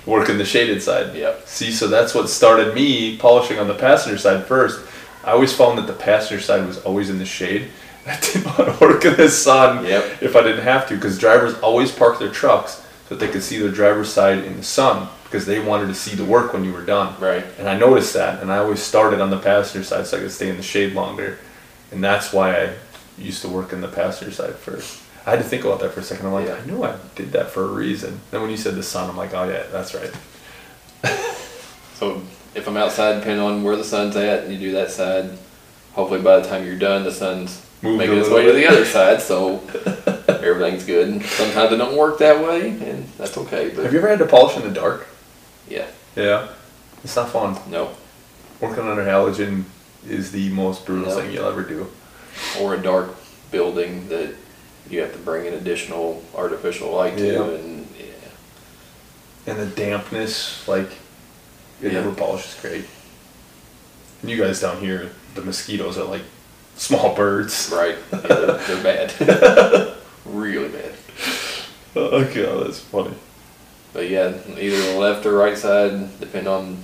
Working the shaded side. Yep. See, so that's what started me polishing on the passenger side first. I always found that the passenger side was always in the shade. I didn't want to work in the sun Yep. if I didn't have to, because drivers always park their trucks so that they could see their driver's side in the sun, because they wanted to see the work when you were done. Right. And I noticed that, and I always started on the passenger side so I could stay in the shade longer. And that's why I used to work in the passenger side first. I had to think about that for a second. I'm like, Yeah. I know I did that for a reason. Then when you said the sun, I'm like, oh yeah, that's right. So if I'm outside, depending on where the sun's at, and you do that side, hopefully by the time you're done, the sun's Moved making its way to the other side, so everything's good. And sometimes it don't work that way, and that's okay. But Have you ever had to polish in the dark? yeah, Yeah. It's not fun. no, Working under halogen is the most brutal No. thing you'll ever do. or a dark building that you have to bring in additional artificial light to, Yeah. and yeah, And the dampness, like, it Yeah. never polishes great. And you guys down here, the mosquitoes are like small birds. right, yeah, they're, they're bad, really bad. Oh god, that's funny. But yeah, either the left or right side, depending on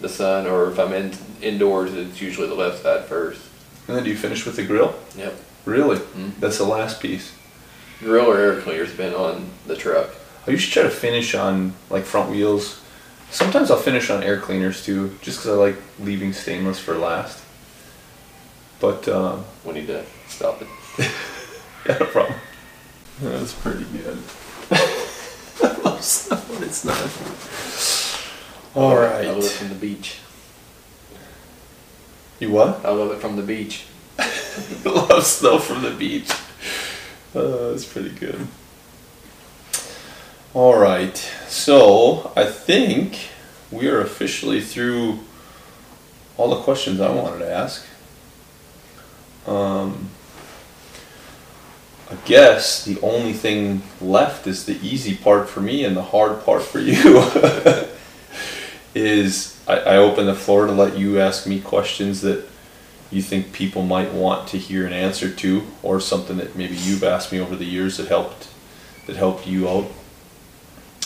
the sun, or if I'm in indoors, it's usually the left side first. And then do you finish with the grill? Yep. Really? Mhm. That's the last piece. Grill or air cleaner's been on the truck. I usually try to finish on like front wheels. Sometimes I'll finish on air cleaners too, just because I like leaving stainless for last. But um, We need to stop it. yeah, no problem. That's pretty good. I love stuff when it's not. All I love it from the beach. You what? I love it from the beach. love snow from the beach. Uh, that's pretty good. All right, so I think we are officially through all the questions I wanted to ask. Um, I guess the only thing left is the easy part for me and the hard part for you. is I, I open the floor to let you ask me questions that you think people might want to hear an answer to, or something that maybe you've asked me over the years that helped that helped you out.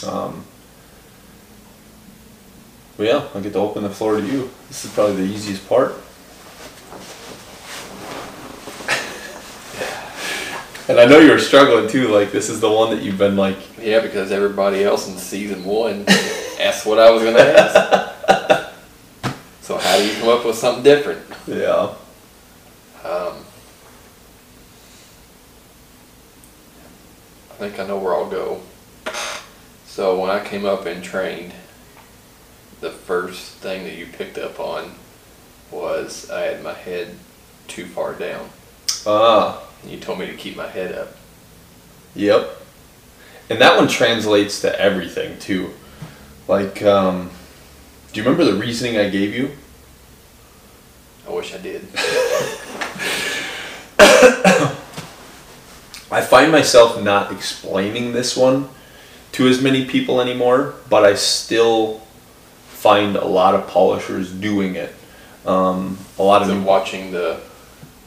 Um, but yeah, I get to open the floor to you. This is probably the easiest part. and I know you were struggling too. Like this is the one that you've been like, Yeah, because everybody else in season one asked what I was going to ask. so how do you come up with something different? yeah, Um, I think I know where I'll go. So when I came up and trained, the first thing that you picked up on was I had my head too far down. ah, And you told me to keep my head up. Yep. And that one translates to everything too. Like, um, do you remember the reasoning I gave you I wish I did. I find myself not explaining this one to as many people anymore, but I still find a lot of polishers doing it. Um, a lot of them, watching the,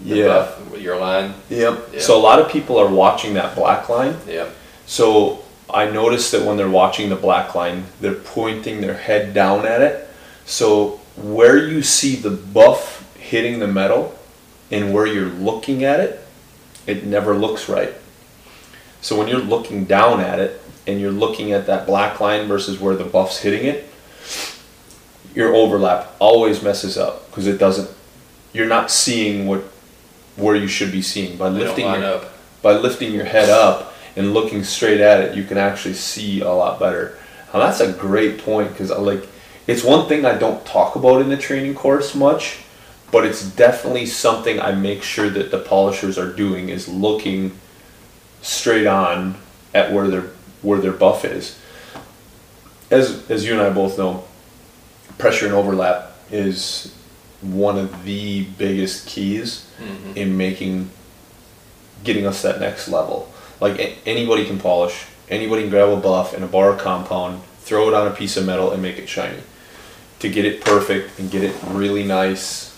the yeah, buff with your line. yep. Yeah. So a lot of people are watching that black line. Yeah. So I noticed that when they're watching the black line, they're pointing their head down at it. So where you see the buff hitting the metal and where you're looking at it, it never looks right. So when you're looking down at it and you're looking at that black line versus where the buff's hitting it, your overlap always messes up because it doesn't. You're not seeing what where you should be seeing by lifting your, up. by lifting your head up and looking straight at it, you can actually see a lot better. Now that's a great point because I like it's one thing I don't talk about in the training course much, but it's definitely something I make sure that the polishers are doing is looking straight on at where their where their buff is. As as you and I both know, pressure and overlap is one of the biggest keys Mhm. in making getting us that next level. Like a- anybody can polish, anybody can grab a buff and a bar compound, throw it on a piece of metal and make it shiny. To get it perfect and get it really nice,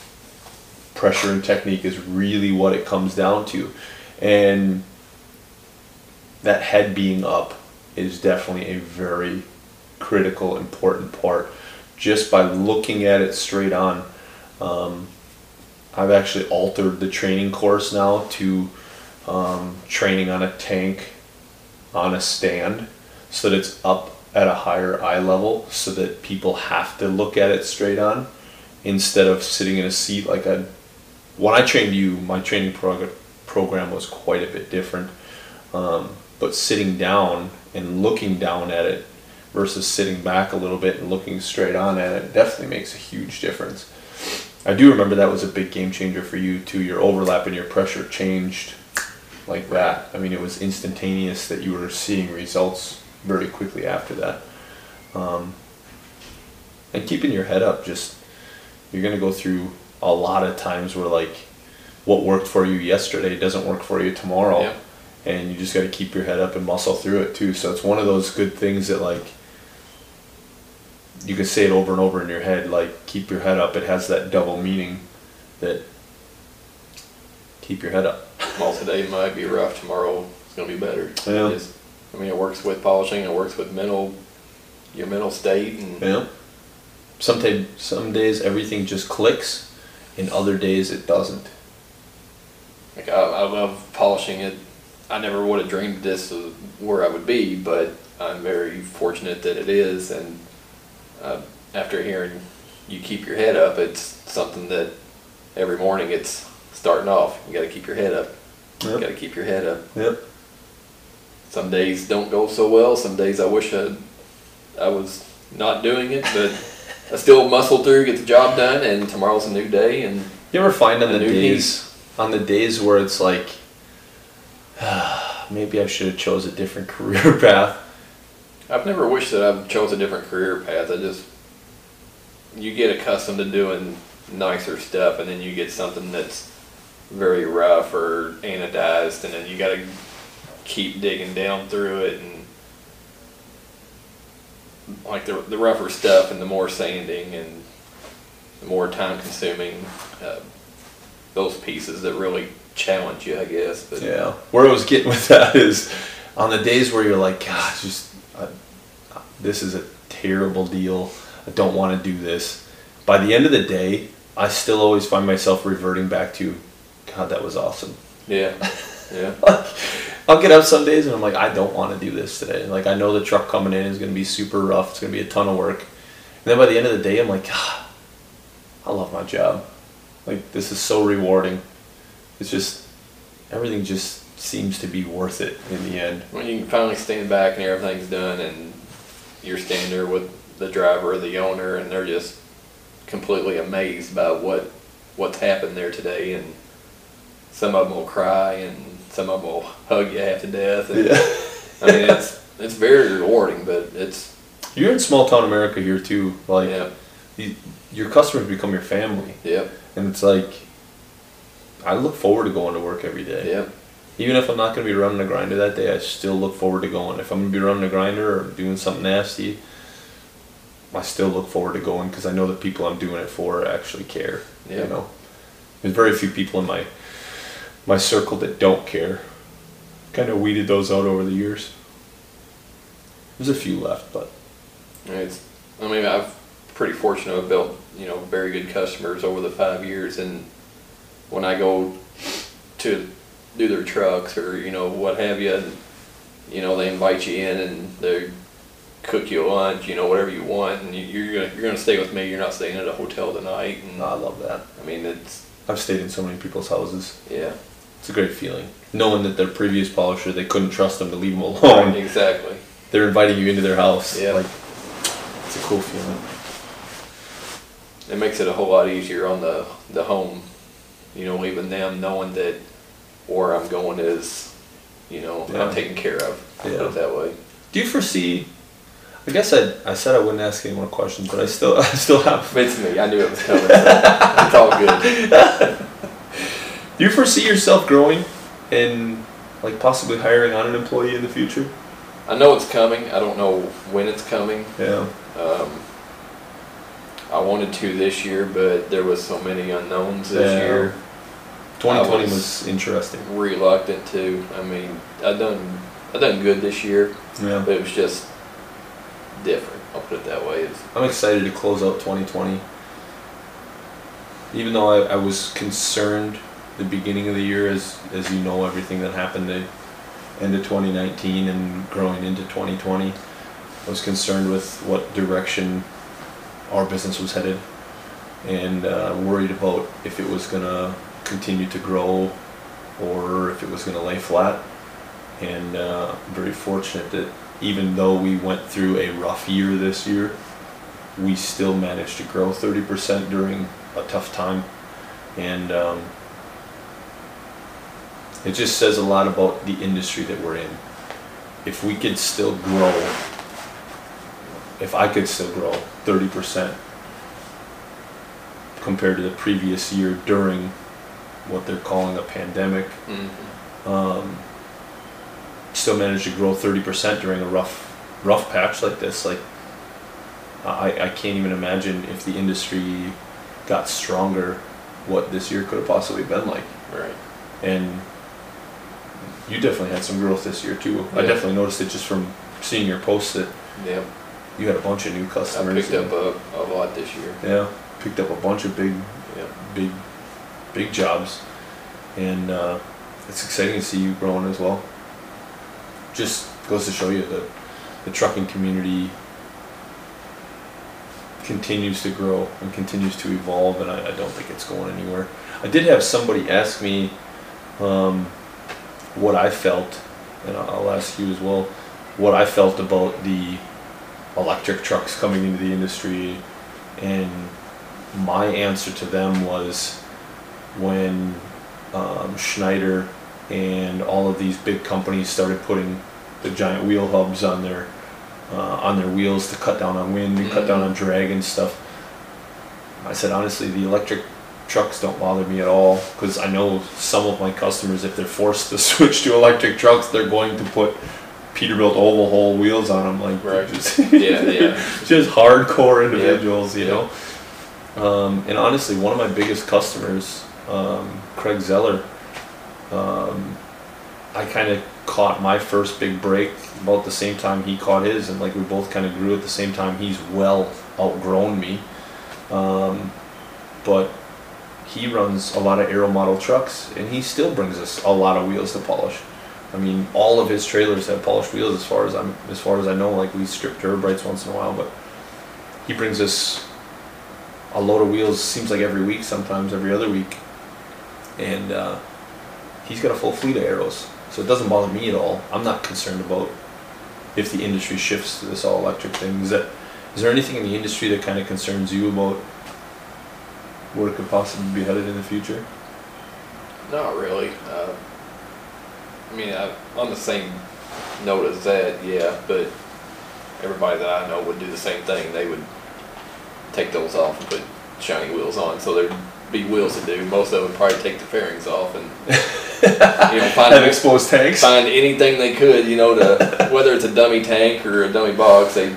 pressure and technique is really what it comes down to. And that head being up is definitely a very critical, important part. Just by looking at it straight on, um, I've actually altered the training course now to um, training on a tank on a stand so that it's up at a higher eye level so that people have to look at it straight on instead of sitting in a seat like I when I trained you my training prog- program was quite a bit different um, but sitting down and looking down at it versus sitting back a little bit and looking straight on at it definitely makes a huge difference I do remember that was a big game changer for you too. Your overlap and your pressure changed like that. I mean, it was instantaneous that you were seeing results very quickly after that. Um, and keeping your head up, just you're gonna go through a lot of times where like what worked for you yesterday doesn't work for you tomorrow, Yeah. and you just got to keep your head up and muscle through it too. So it's one of those good things that like you can say it over and over in your head, like keep your head up. It has that double meaning that keep your head up. Well, today might be rough. Tomorrow it's gonna be better. Yeah. I mean, it works with polishing. It works with mental, your mental state, and You know? Some, ta- some days everything just clicks, and other days it doesn't. like I, I love polishing it. I never would have dreamed this was where I would be, but I'm very fortunate that it is. And uh, after hearing you keep your head up, it's something that every morning it's starting off. You got to keep your head up. You got to keep your head up. Yep. Some days don't go so well. Some days I wish I, I was not doing it, but I still muscle through, get the job done, and tomorrow's a new day. And You ever find on the new days, on the days where it's like, maybe I should have chose a different career path. I've never wished that I've chose a different career path. I just you get accustomed to doing nicer stuff, and then you get something that's very rough or anodized, and then you got to keep digging down through it, and like the the rougher stuff, and the more sanding, and the more time consuming. Uh, those pieces that really challenge you, I guess. But Yeah. Where I was getting with that is on the days where you're like, God, just uh, this is a terrible deal. I don't want to do this. By the end of the day, I still always find myself reverting back to, God, that was awesome. yeah, yeah. Like, I'll get up some days and I'm like, I don't want to do this today. Like, I know the truck coming in is going to be super rough. It's going to be a ton of work. And then by the end of the day, I'm like, God, I love my job. Like, this is so rewarding. It's just, everything just seems to be worth it in the end. When you can finally stand back and everything's done, and you're standing there with the driver or the owner, and they're just completely amazed by what what's happened there today, and some of them will cry, and some of them will hug you half to death. And, I mean, it's it's very rewarding, but it's You're in small town America here too. Like, yeah, you, your customers become your family. yep, and it's like I look forward to going to work every day. Yep. Even if I'm not going to be running a grinder that day, I still look forward to going. If I'm going to be running a grinder or doing something nasty, I still look forward to going because I know the people I'm doing it for actually care. Yeah. You know, there's very few people in my my circle that don't care. Kind of weeded those out over the years. There's a few left, but It's, I mean, I've pretty fortunate. I've built, you know, very good customers over the five years, and when I go to do their trucks or you know what have you, and, you know, they invite you in and they cook you lunch, you know, whatever you want, and you, you're gonna you're gonna stay with me. You're not staying at a hotel tonight, and I love that. I mean, it's I've stayed in so many people's houses. yeah, It's a great feeling. Knowing that their previous polisher, they couldn't trust them to leave them alone. exactly. They're inviting you into their house. Yeah. Like, it's a cool feeling. It makes it a whole lot easier on the the home, you know, leaving them knowing that where I'm going is, you know, Yeah. I'm taken care of. Put Yeah. it that way. Do you foresee? I guess I I said I wouldn't ask any more questions, but I still I still have. It's me. I knew it was coming. So it's all good. Do you foresee yourself growing and like possibly hiring on an employee in the future? I know it's coming. I don't know when it's coming. Yeah. Um, I wanted to this year, but there was so many unknowns this Yeah. year. 2020 was- was interesting. Reluctant to. I mean, I done I done good this year, Yeah. but it was just different. I'll put it that way. It's, I'm excited to close out 2020. Even though I, I was concerned the beginning of the year, as as you know, everything that happened the end of 2019 and growing into 2020, I was concerned with what direction our business was headed, and uh, worried about if it was gonna continue to grow or if it was gonna lay flat. And uh, very fortunate that even though we went through a rough year this year, we still managed to grow 30% during a tough time. And um, it just says a lot about the industry that we're in. If we could still grow, if I could still grow 30% compared to the previous year during what they're calling a pandemic, mhm. um, still managed to grow 30% during a rough rough patch like this like I, I can't even imagine if the industry got stronger what this year could have possibly been like Right. and you definitely had some growth this year too I definitely noticed it just from seeing your posts that Yep. you had a bunch of new I customers picked up a, a lot this year. yeah picked up a bunch of big Yep. big big jobs and uh, it's exciting to see you growing as well just goes to show you that the trucking community continues to grow and continues to evolve and I, I don't think it's going anywhere i did have somebody ask me um, what i felt and I'll- ask you as well what i felt about the electric trucks coming into the industry and my answer to them was when um, Schneider and all of these big companies started putting the giant wheel hubs on their uh, on their wheels to cut down on wind and cut down on drag and stuff. I said honestly, the electric trucks don't bother me at all because I know some of my customers, if they're forced to switch to electric trucks, they're going to put Peterbilt oval hole wheels on them, like Right. just Yeah, yeah. just hardcore individuals, you know. Um, and honestly, one of my biggest customers, um, Craig Zeller, um, I kind of caught my first big break about the same time he caught his, and like we both kind of grew at the same time. He's well outgrown me, um, but he runs a lot of aero model trucks, and he still brings us a lot of wheels to polish. I mean, all of his trailers have polished wheels, as far as I'm, as far as I know. Like we strip turbo once in a while, but he brings us a load of wheels. Seems like every week, sometimes every other week, and uh, he's got a full fleet of arrows, so it doesn't bother me at all. I'm not concerned about if the industry shifts to this all electric thing. Is that is there anything in the industry that kind of concerns you about where it could possibly be headed in the future? Not really. Uh, I mean, I, on the same note as that, yeah, but everybody that I know would do the same thing. They would take those off and put shiny wheels on, so there'd be wheels to do. Most of them would probably take the fairings off and you know find exposed tanks. find anything they could, you know, to whether it's a dummy tank or a dummy box, they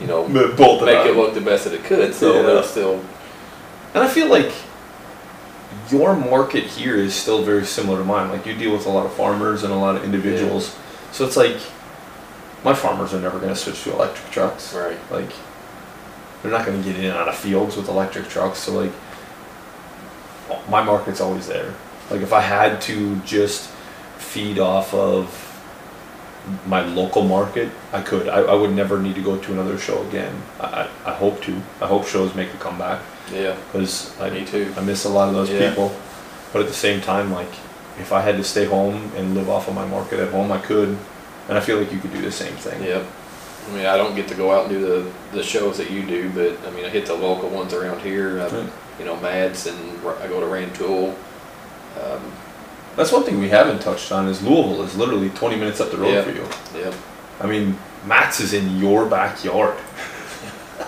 you know make it look the best that it could. So Yeah. they'll still And I feel like your market here is still very similar to mine. Like you deal with a lot of farmers and a lot of individuals. Yeah. So it's like my farmers are never going to switch to electric trucks. right. Like they're not going to get in and out of fields with electric trucks. So like my market's always there. Like if I had to just feed off of my local market, I could. I, I would never need to go to another show again. I, I, I hope to. I hope shows make a comeback Yeah, because I me too. I miss a lot of those Yeah. people. But at the same time, like, if I had to stay home and live off of my market at home, I could. And I feel like you could do the same thing. Yep. I mean, I don't get to go out and do the, the shows that you do, but I mean, I hit the local ones around here. I, Right. You know, Mads and I go to Rantoul. Um, That's one thing we haven't touched on is Louisville is literally 20 minutes up the road Yeah. for you. yep. I mean, MATS is in your backyard.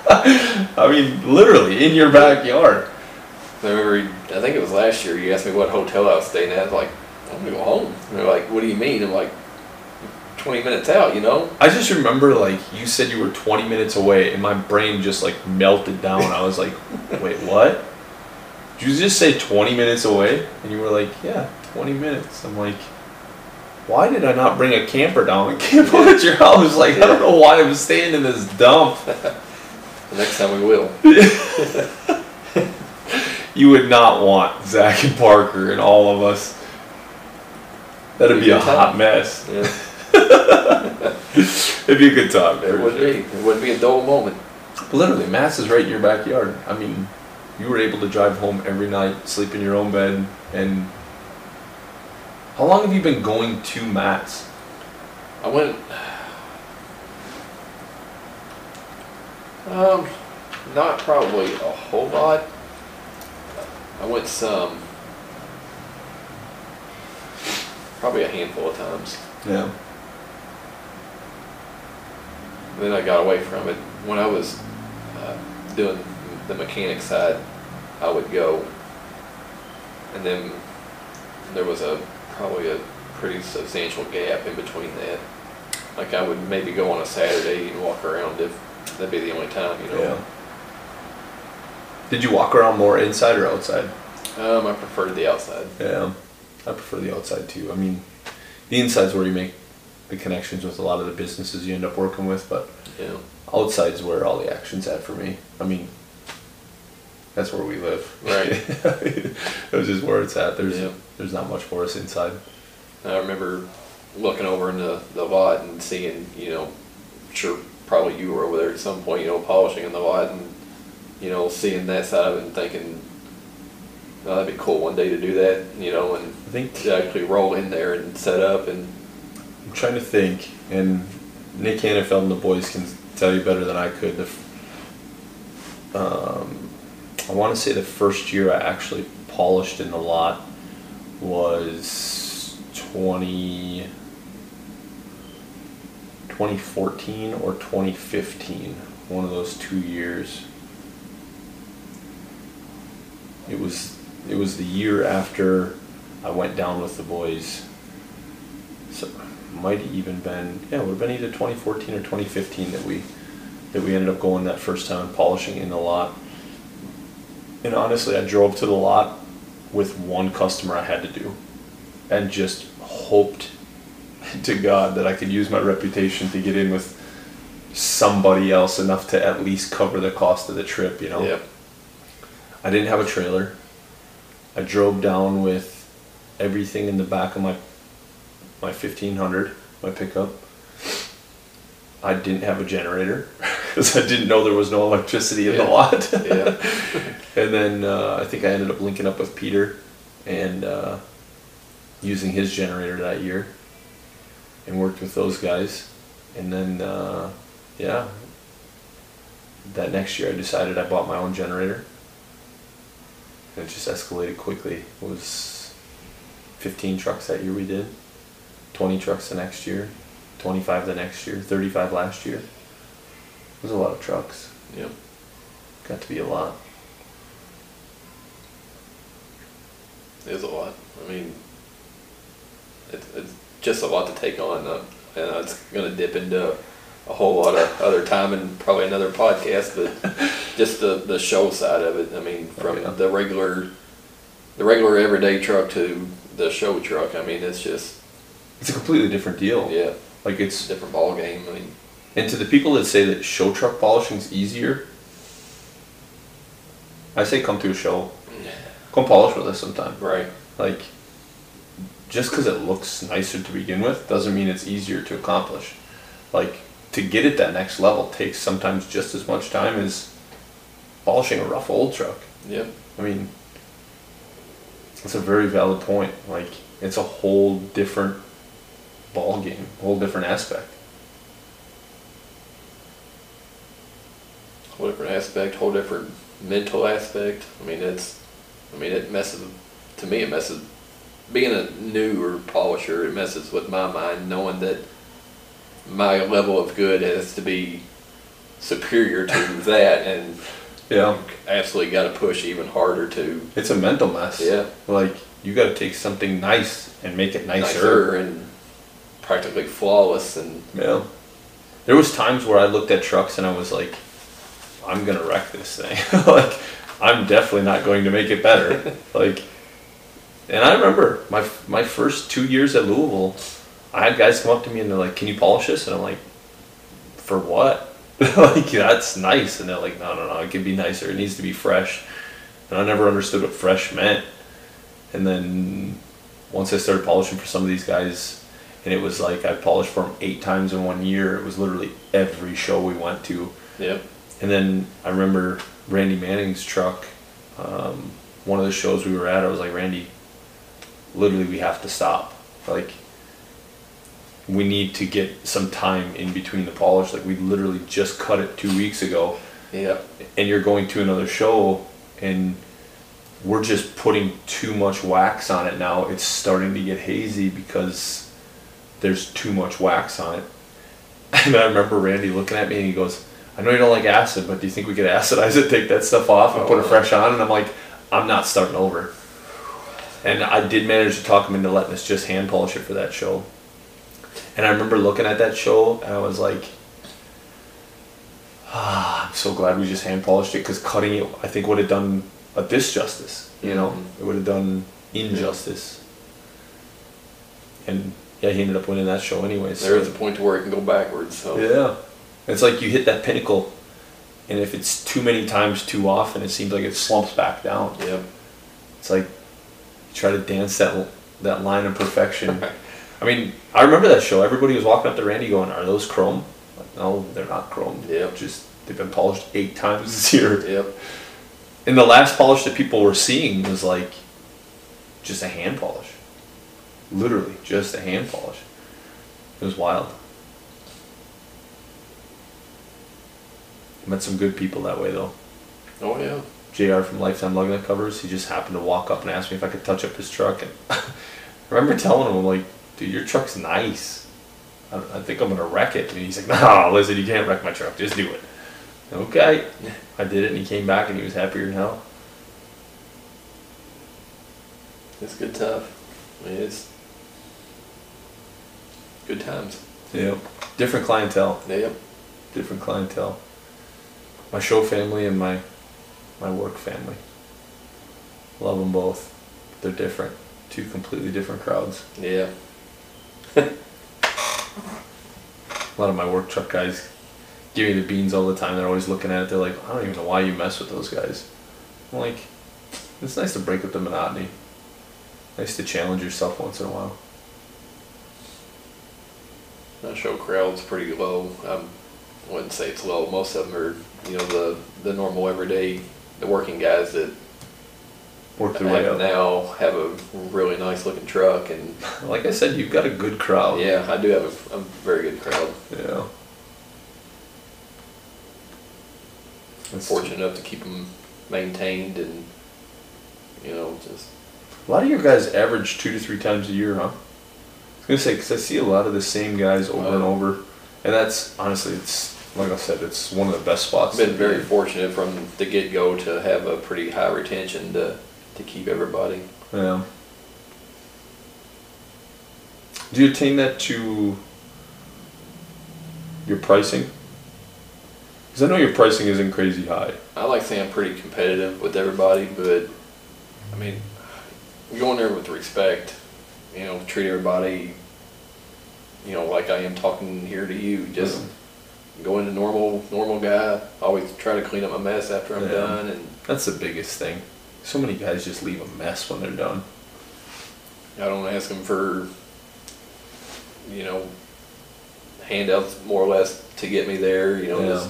I mean, literally in your backyard. I remember, I think it was last year, you asked me what hotel I was staying at. I was like, I'm gonna go home. And they're like, what do you mean? I'm like, 20 minutes out, you know? I just remember like you said you were 20 minutes away and my brain just like melted down. I was like, wait, what? Did you just say 20 minutes away? And you were like, yeah, 20 minutes. I'm like, why did I not bring a camper down and camp out at your house? Like, I don't know why I'm staying in this dump. The next time we will. You would not want Zach and Parker and all of us. That'd Be be a hot time. mess. Yeah, It'd be a good time. it would sure. be. It wouldn't be a dull moment. Literally, MATS is right in your backyard. I mean, you were able to drive home every night, sleep in your own bed, and how long have you been going to MATS? I went. Um, not probably a whole lot. I went some. Probably a handful of times. Yeah. Then I got away from it. When I was uh, doing the mechanic side, I would go, and then there was a probably a pretty substantial gap in between that. Like I would maybe go on a Saturday and walk around if that'd be the only time, you know. Yeah. Did you walk around more inside or outside? Um, I preferred the outside. Yeah. I prefer the outside too. I mean, the inside's where you make the connections with a lot of the businesses you end up working with, but Yeah. outside's where all the action's at for me. I mean, that's where we live. Right. That's just where it's at. There's Yeah. there's not much for us inside. I remember looking over in the, the lot and seeing, you know, sure, probably you were over there at some point, you know, polishing in the lot and, you know, seeing that side of it and thinking, oh, that'd be cool one day to do that, you know, and I think to actually roll in there and set up and, I'm trying to think, and Nick Hannafeld and the boys can tell you better than I could. The, um, I want to say the first year I actually polished in the lot was 20, 2014 or 2015, one of those two years. It was it was the year after I went down with the boys. So might have even been yeah, it would have been either 2014 or 2015 that we that we ended up going that first time and polishing in the lot. And honestly, I drove to the lot with one customer I had to do, and just hoped to God that I could use my reputation to get in with somebody else enough to at least cover the cost of the trip. You know. yeah, I didn't have a trailer. I drove down with everything in the back of my my 1500, my pickup. I didn't have a generator because I didn't know there was no electricity in the lot. yeah, and then uh, I think I ended up linking up with Peter and uh, using his generator that year and worked with those guys. And then, uh, yeah, that next year I decided I bought my own generator. And it just escalated quickly. It was 15 trucks that year we did, 20 trucks the next year, 25 the next year, 35 last year. It was a lot of trucks. yeah. Got to be a lot. is a lot. I mean, it's, it's just a lot to take on, uh, and it's going to dip into a whole lot of other time and probably another podcast. But just the the show side of it. I mean, from the regular, the regular everyday truck to the show truck. I mean, it's just It's a completely different deal. yeah, Like it's it's a different ball game. I mean, and to the people that say that show truck polishing is easier, I say come to a show. Come polish with us sometime. right? Like, just because it looks nicer to begin with doesn't mean it's easier to accomplish. Like, to get it that next level takes sometimes just as much time as polishing a rough old truck. Yep. I mean, it's a very valid point. Like, it's a whole different ball game, whole different aspect. whole different aspect, whole different mental aspect. I mean, it's, I mean, it messes, to me, it messes, being a newer polisher, it messes with my mind knowing that my level of good has to be superior to that and Yeah, absolutely got to push even harder to, it's a mental mess. yeah, Like, you got to take something nice and make it nicer. nicer and practically flawless and, Yeah. There was times where I looked at trucks and I was like, I'm gonna wreck this thing. like, I'm definitely not going to make it better. like, and I remember my my first two years at Louisville, I had guys come up to me and they're like, "Can you polish this?" And I'm like, "For what?" like, that's nice. And they're like, "No, no, no. It can be nicer. It needs to be fresh." And I never understood what fresh meant. And then once I started polishing for some of these guys, and it was like I polished for them eight times in one year. It was literally every show we went to. yeah, And then I remember Randy Manning's truck. Um, one of the shows we were at, I was like, Randy, literally, we have to stop. Like, we need to get some time in between the polish. Like, we literally just cut it two weeks ago, yeah, and you're going to another show, and we're just putting too much wax on it now. It's starting to get hazy because there's too much wax on it. And I remember Randy looking at me and he goes, I know you don't like acid, but do you think we could acidize it, take that stuff off, and put it Oh. fresh on? And I'm like, I'm not starting over. And I did manage to talk him into letting us just hand polish it for that show. And I remember looking at that show and I was like, ah, I'm so glad we just hand polished it because cutting it, I think, would have done a disjustice. You know, Mhm. it would have done injustice. And yeah, he ended up winning that show anyways. there is a point to where it can go backwards. So Yeah. It's like you hit that pinnacle, and if it's too many times too often, it seems like it slumps back down. Yep. It's like try to dance that that line of perfection. I mean, I remember that show. Everybody was walking up to Randy going, "Are those chrome?" Like, no, they're not chrome. Yep. Just they've been polished eight times this year. Yep. And the last polish that people were seeing was like just a hand polish. Literally, just a hand polish. It was wild. Met some good people that way though. Oh yeah. JR from Lifetime Lug Nut Covers, he just happened to walk up and ask me if I could touch up his truck. And I remember telling him, I'm like, dude, your truck's nice. I, I think I'm going to wreck it. And he's like, no, listen, you can't wreck my truck. Just do it. Okay. I did it and he came back and he was happier than hell. It's good. I mean, it's good times. Yep. Different clientele. Yep. Different clientele. My show family and my my work family. Love them both. They're different. Two completely different crowds. Yeah. A lot of my work truck guys give me the beans all the time. They're always looking at it. They're like, I don't even know why you mess with those guys. I'm like, it's nice to break up the monotony. Nice to challenge yourself once in a while. That show crowd's pretty low. Um, I wouldn't say it's low. Most of them are, you know, the the normal everyday, the working guys that Work their way have up. now have a really nice looking truck, and Like I said, you've got a good crowd. yeah, I do have a, a very good crowd. Yeah. That's Fortunate enough to keep them maintained and, you know, just A lot of your guys average two to three times a year, huh? I was gonna say because I see a lot of the same guys over and over, and that's honestly, it's like I said, it's one of the best spots. I've been very fortunate from the get go to have a pretty high retention to to keep everybody. Yeah, Do you attain that to your pricing? Because I know your pricing isn't crazy high. I like saying I'm pretty competitive with everybody, but I mean, go in there with respect. You know, treat everybody. You know, like I am talking here to you. Just go into normal, normal guy. Always try to clean up my mess after I'm Yeah. done, and That's the biggest thing. So many guys just leave a mess when they're done. I don't ask them for, you know, handouts more or less to get me there. You know, Yeah. just,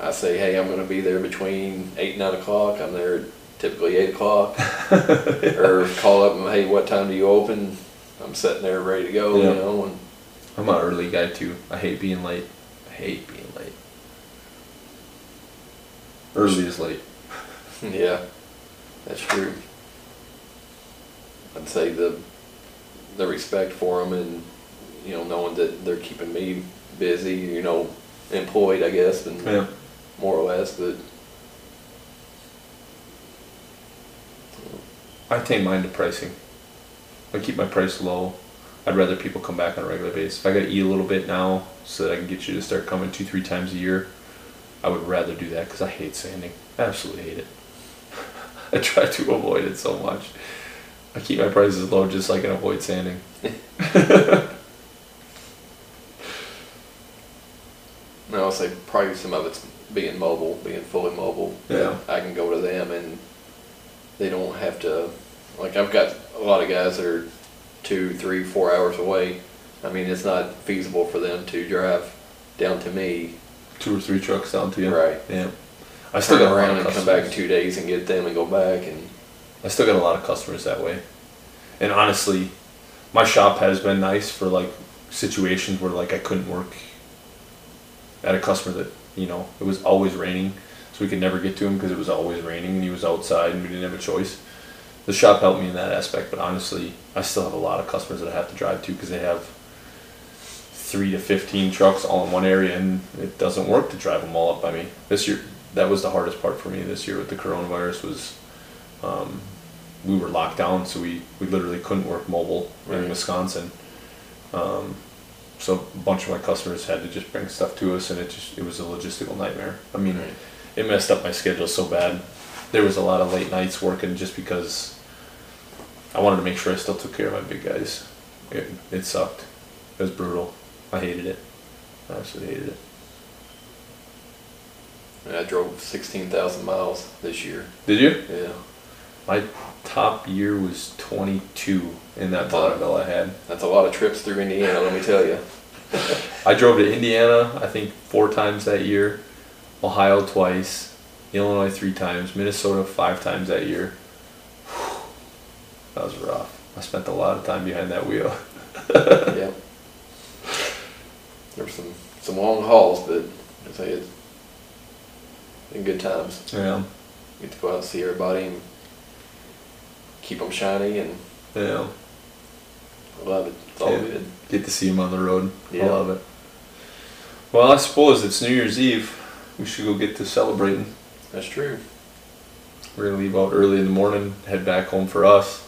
I say, hey, I'm going to be there between eight and nine o'clock. I'm there typically eight o'clock, or call up and hey, what time do you open? I'm sitting there ready to go. You know, and I'm an early guy too. I hate being late. Hate being late. Early is late. yeah, that's true. I'd say the the respect for them and you know knowing that they're keeping me busy, you know, employed, I guess, and Yeah. more or less, but I attain mine to pricing. I keep my price low. I'd rather people come back on a regular basis. If I gotta eat a little bit now so that I can get you to start coming two, three times a year, I would rather do that because I hate sanding. I absolutely hate it. I try to avoid it so much. I keep my prices low just so I can avoid sanding. And I'll say probably some of it's being mobile, being fully mobile. Yeah. I can go to them and they don't have to, like I've got a lot of guys that are two, three, four hours away. I mean, it's not feasible for them to drive down to me, Two or three trucks down to you. right? Yeah. I still Turn got a lot around of and come back in two days and get them and go back and, I still got a lot of customers that way. And honestly, my shop has been nice for like situations where like I couldn't work at a customer that, you know, it was always raining. So we could never get to him because it was always raining and he was outside and we didn't have a choice. The shop helped me in that aspect, but honestly, I still have a lot of customers that I have to drive to because they have three to 15 trucks all in one area and it doesn't work to drive them all up by me. This year, that was the hardest part for me this year with the coronavirus was um, we were locked down, so we, we literally couldn't work mobile in Wisconsin. Um, so a bunch of my customers had to just bring stuff to us, and it just it was a logistical nightmare. I mean, Right. it messed up my schedule so bad. There was a lot of late nights working just because I wanted to make sure I still took care of my big guys. It, it sucked. It was brutal. I hated it. I absolutely hated it. and I drove sixteen thousand miles this year. Did you? Yeah, My top year was 22 in that Bonneville I had. that's a lot of trips through Indiana. Let me tell you. I drove to Indiana, I think four times that year, Ohio twice, Illinois three times, Minnesota five times that year. That was rough. I spent a lot of time behind that wheel. yeah. There were some some long hauls, but I say it's been good times. Yeah, Get to go out and see everybody and keep them shiny, and yeah. I love it. It's all Yeah. good. Get to see him on the road. I love it. Well, I suppose it's New Year's Eve. We should go get to celebrating. That's true. We're gonna leave out early in the morning, head back home for us.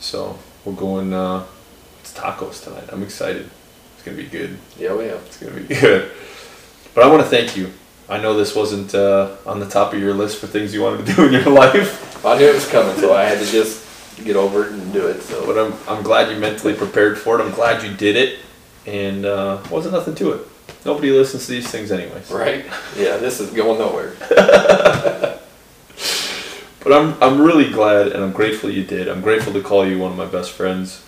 So we're going. Uh, it's tacos tonight. I'm excited. It's gonna be good. Yeah, we are. It's gonna be good. But I want to thank you. I know this wasn't uh, on the top of your list for things you wanted to do in your life, I knew it was coming, so I had to just get over it and do it. So but I'm I'm glad you mentally prepared for it. I'm glad you did it, and uh, wasn't nothing to it. Nobody listens to these things anyways. right? Yeah, this is going nowhere. But I'm I'm really glad and I'm grateful you did. I'm grateful to call you one of my best friends.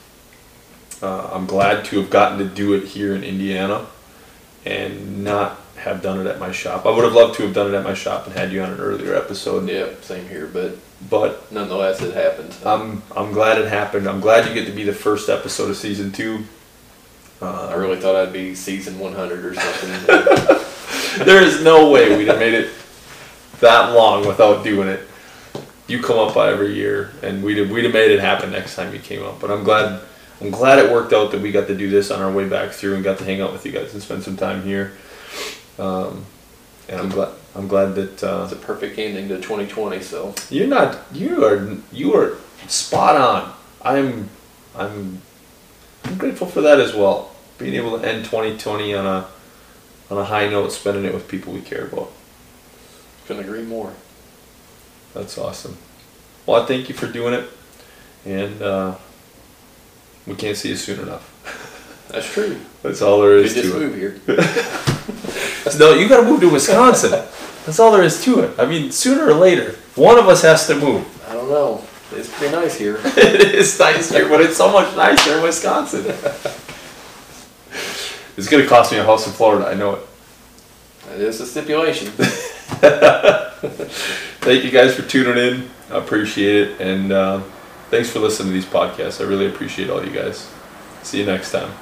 Uh, I'm glad to have gotten to do it here in Indiana, and not have done it at my shop. I would have loved to have done it at my shop and had you on an earlier episode. Yeah, same here, but But nonetheless, it happened. I'm I'm glad it happened. I'm glad you get to be the first episode of season two. Uh, I really thought I'd be season 100 or something. there is no way we'd have made it that long without doing it. You come up by every year, and we'd have, we'd have made it happen next time you came up. But I'm glad I'm glad it worked out that we got to do this on our way back through and got to hang out with you guys and spend some time here. Um, and I'm glad I'm glad that uh, it's a perfect ending to 2020. So you're not you are you are spot on. I'm I'm I'm grateful for that as well. Being able to end 2020 on a on a high note, spending it with people we care about. Couldn't agree more. That's awesome. Well, I thank you for doing it, and uh, we can't see you soon enough. That's true. That's all there Could is just to move here. it. No, you got to move to Wisconsin. That's all there is to it. I mean, sooner or later, one of us has to move. I don't know. It's pretty nice here. it is nice here, but it's so much nicer in Wisconsin. it's gonna cost me a house in Florida. I know it. That is a stipulation. Thank you guys for tuning in. I appreciate it, and uh, thanks for listening to these podcasts. I really appreciate all you guys. See you next time.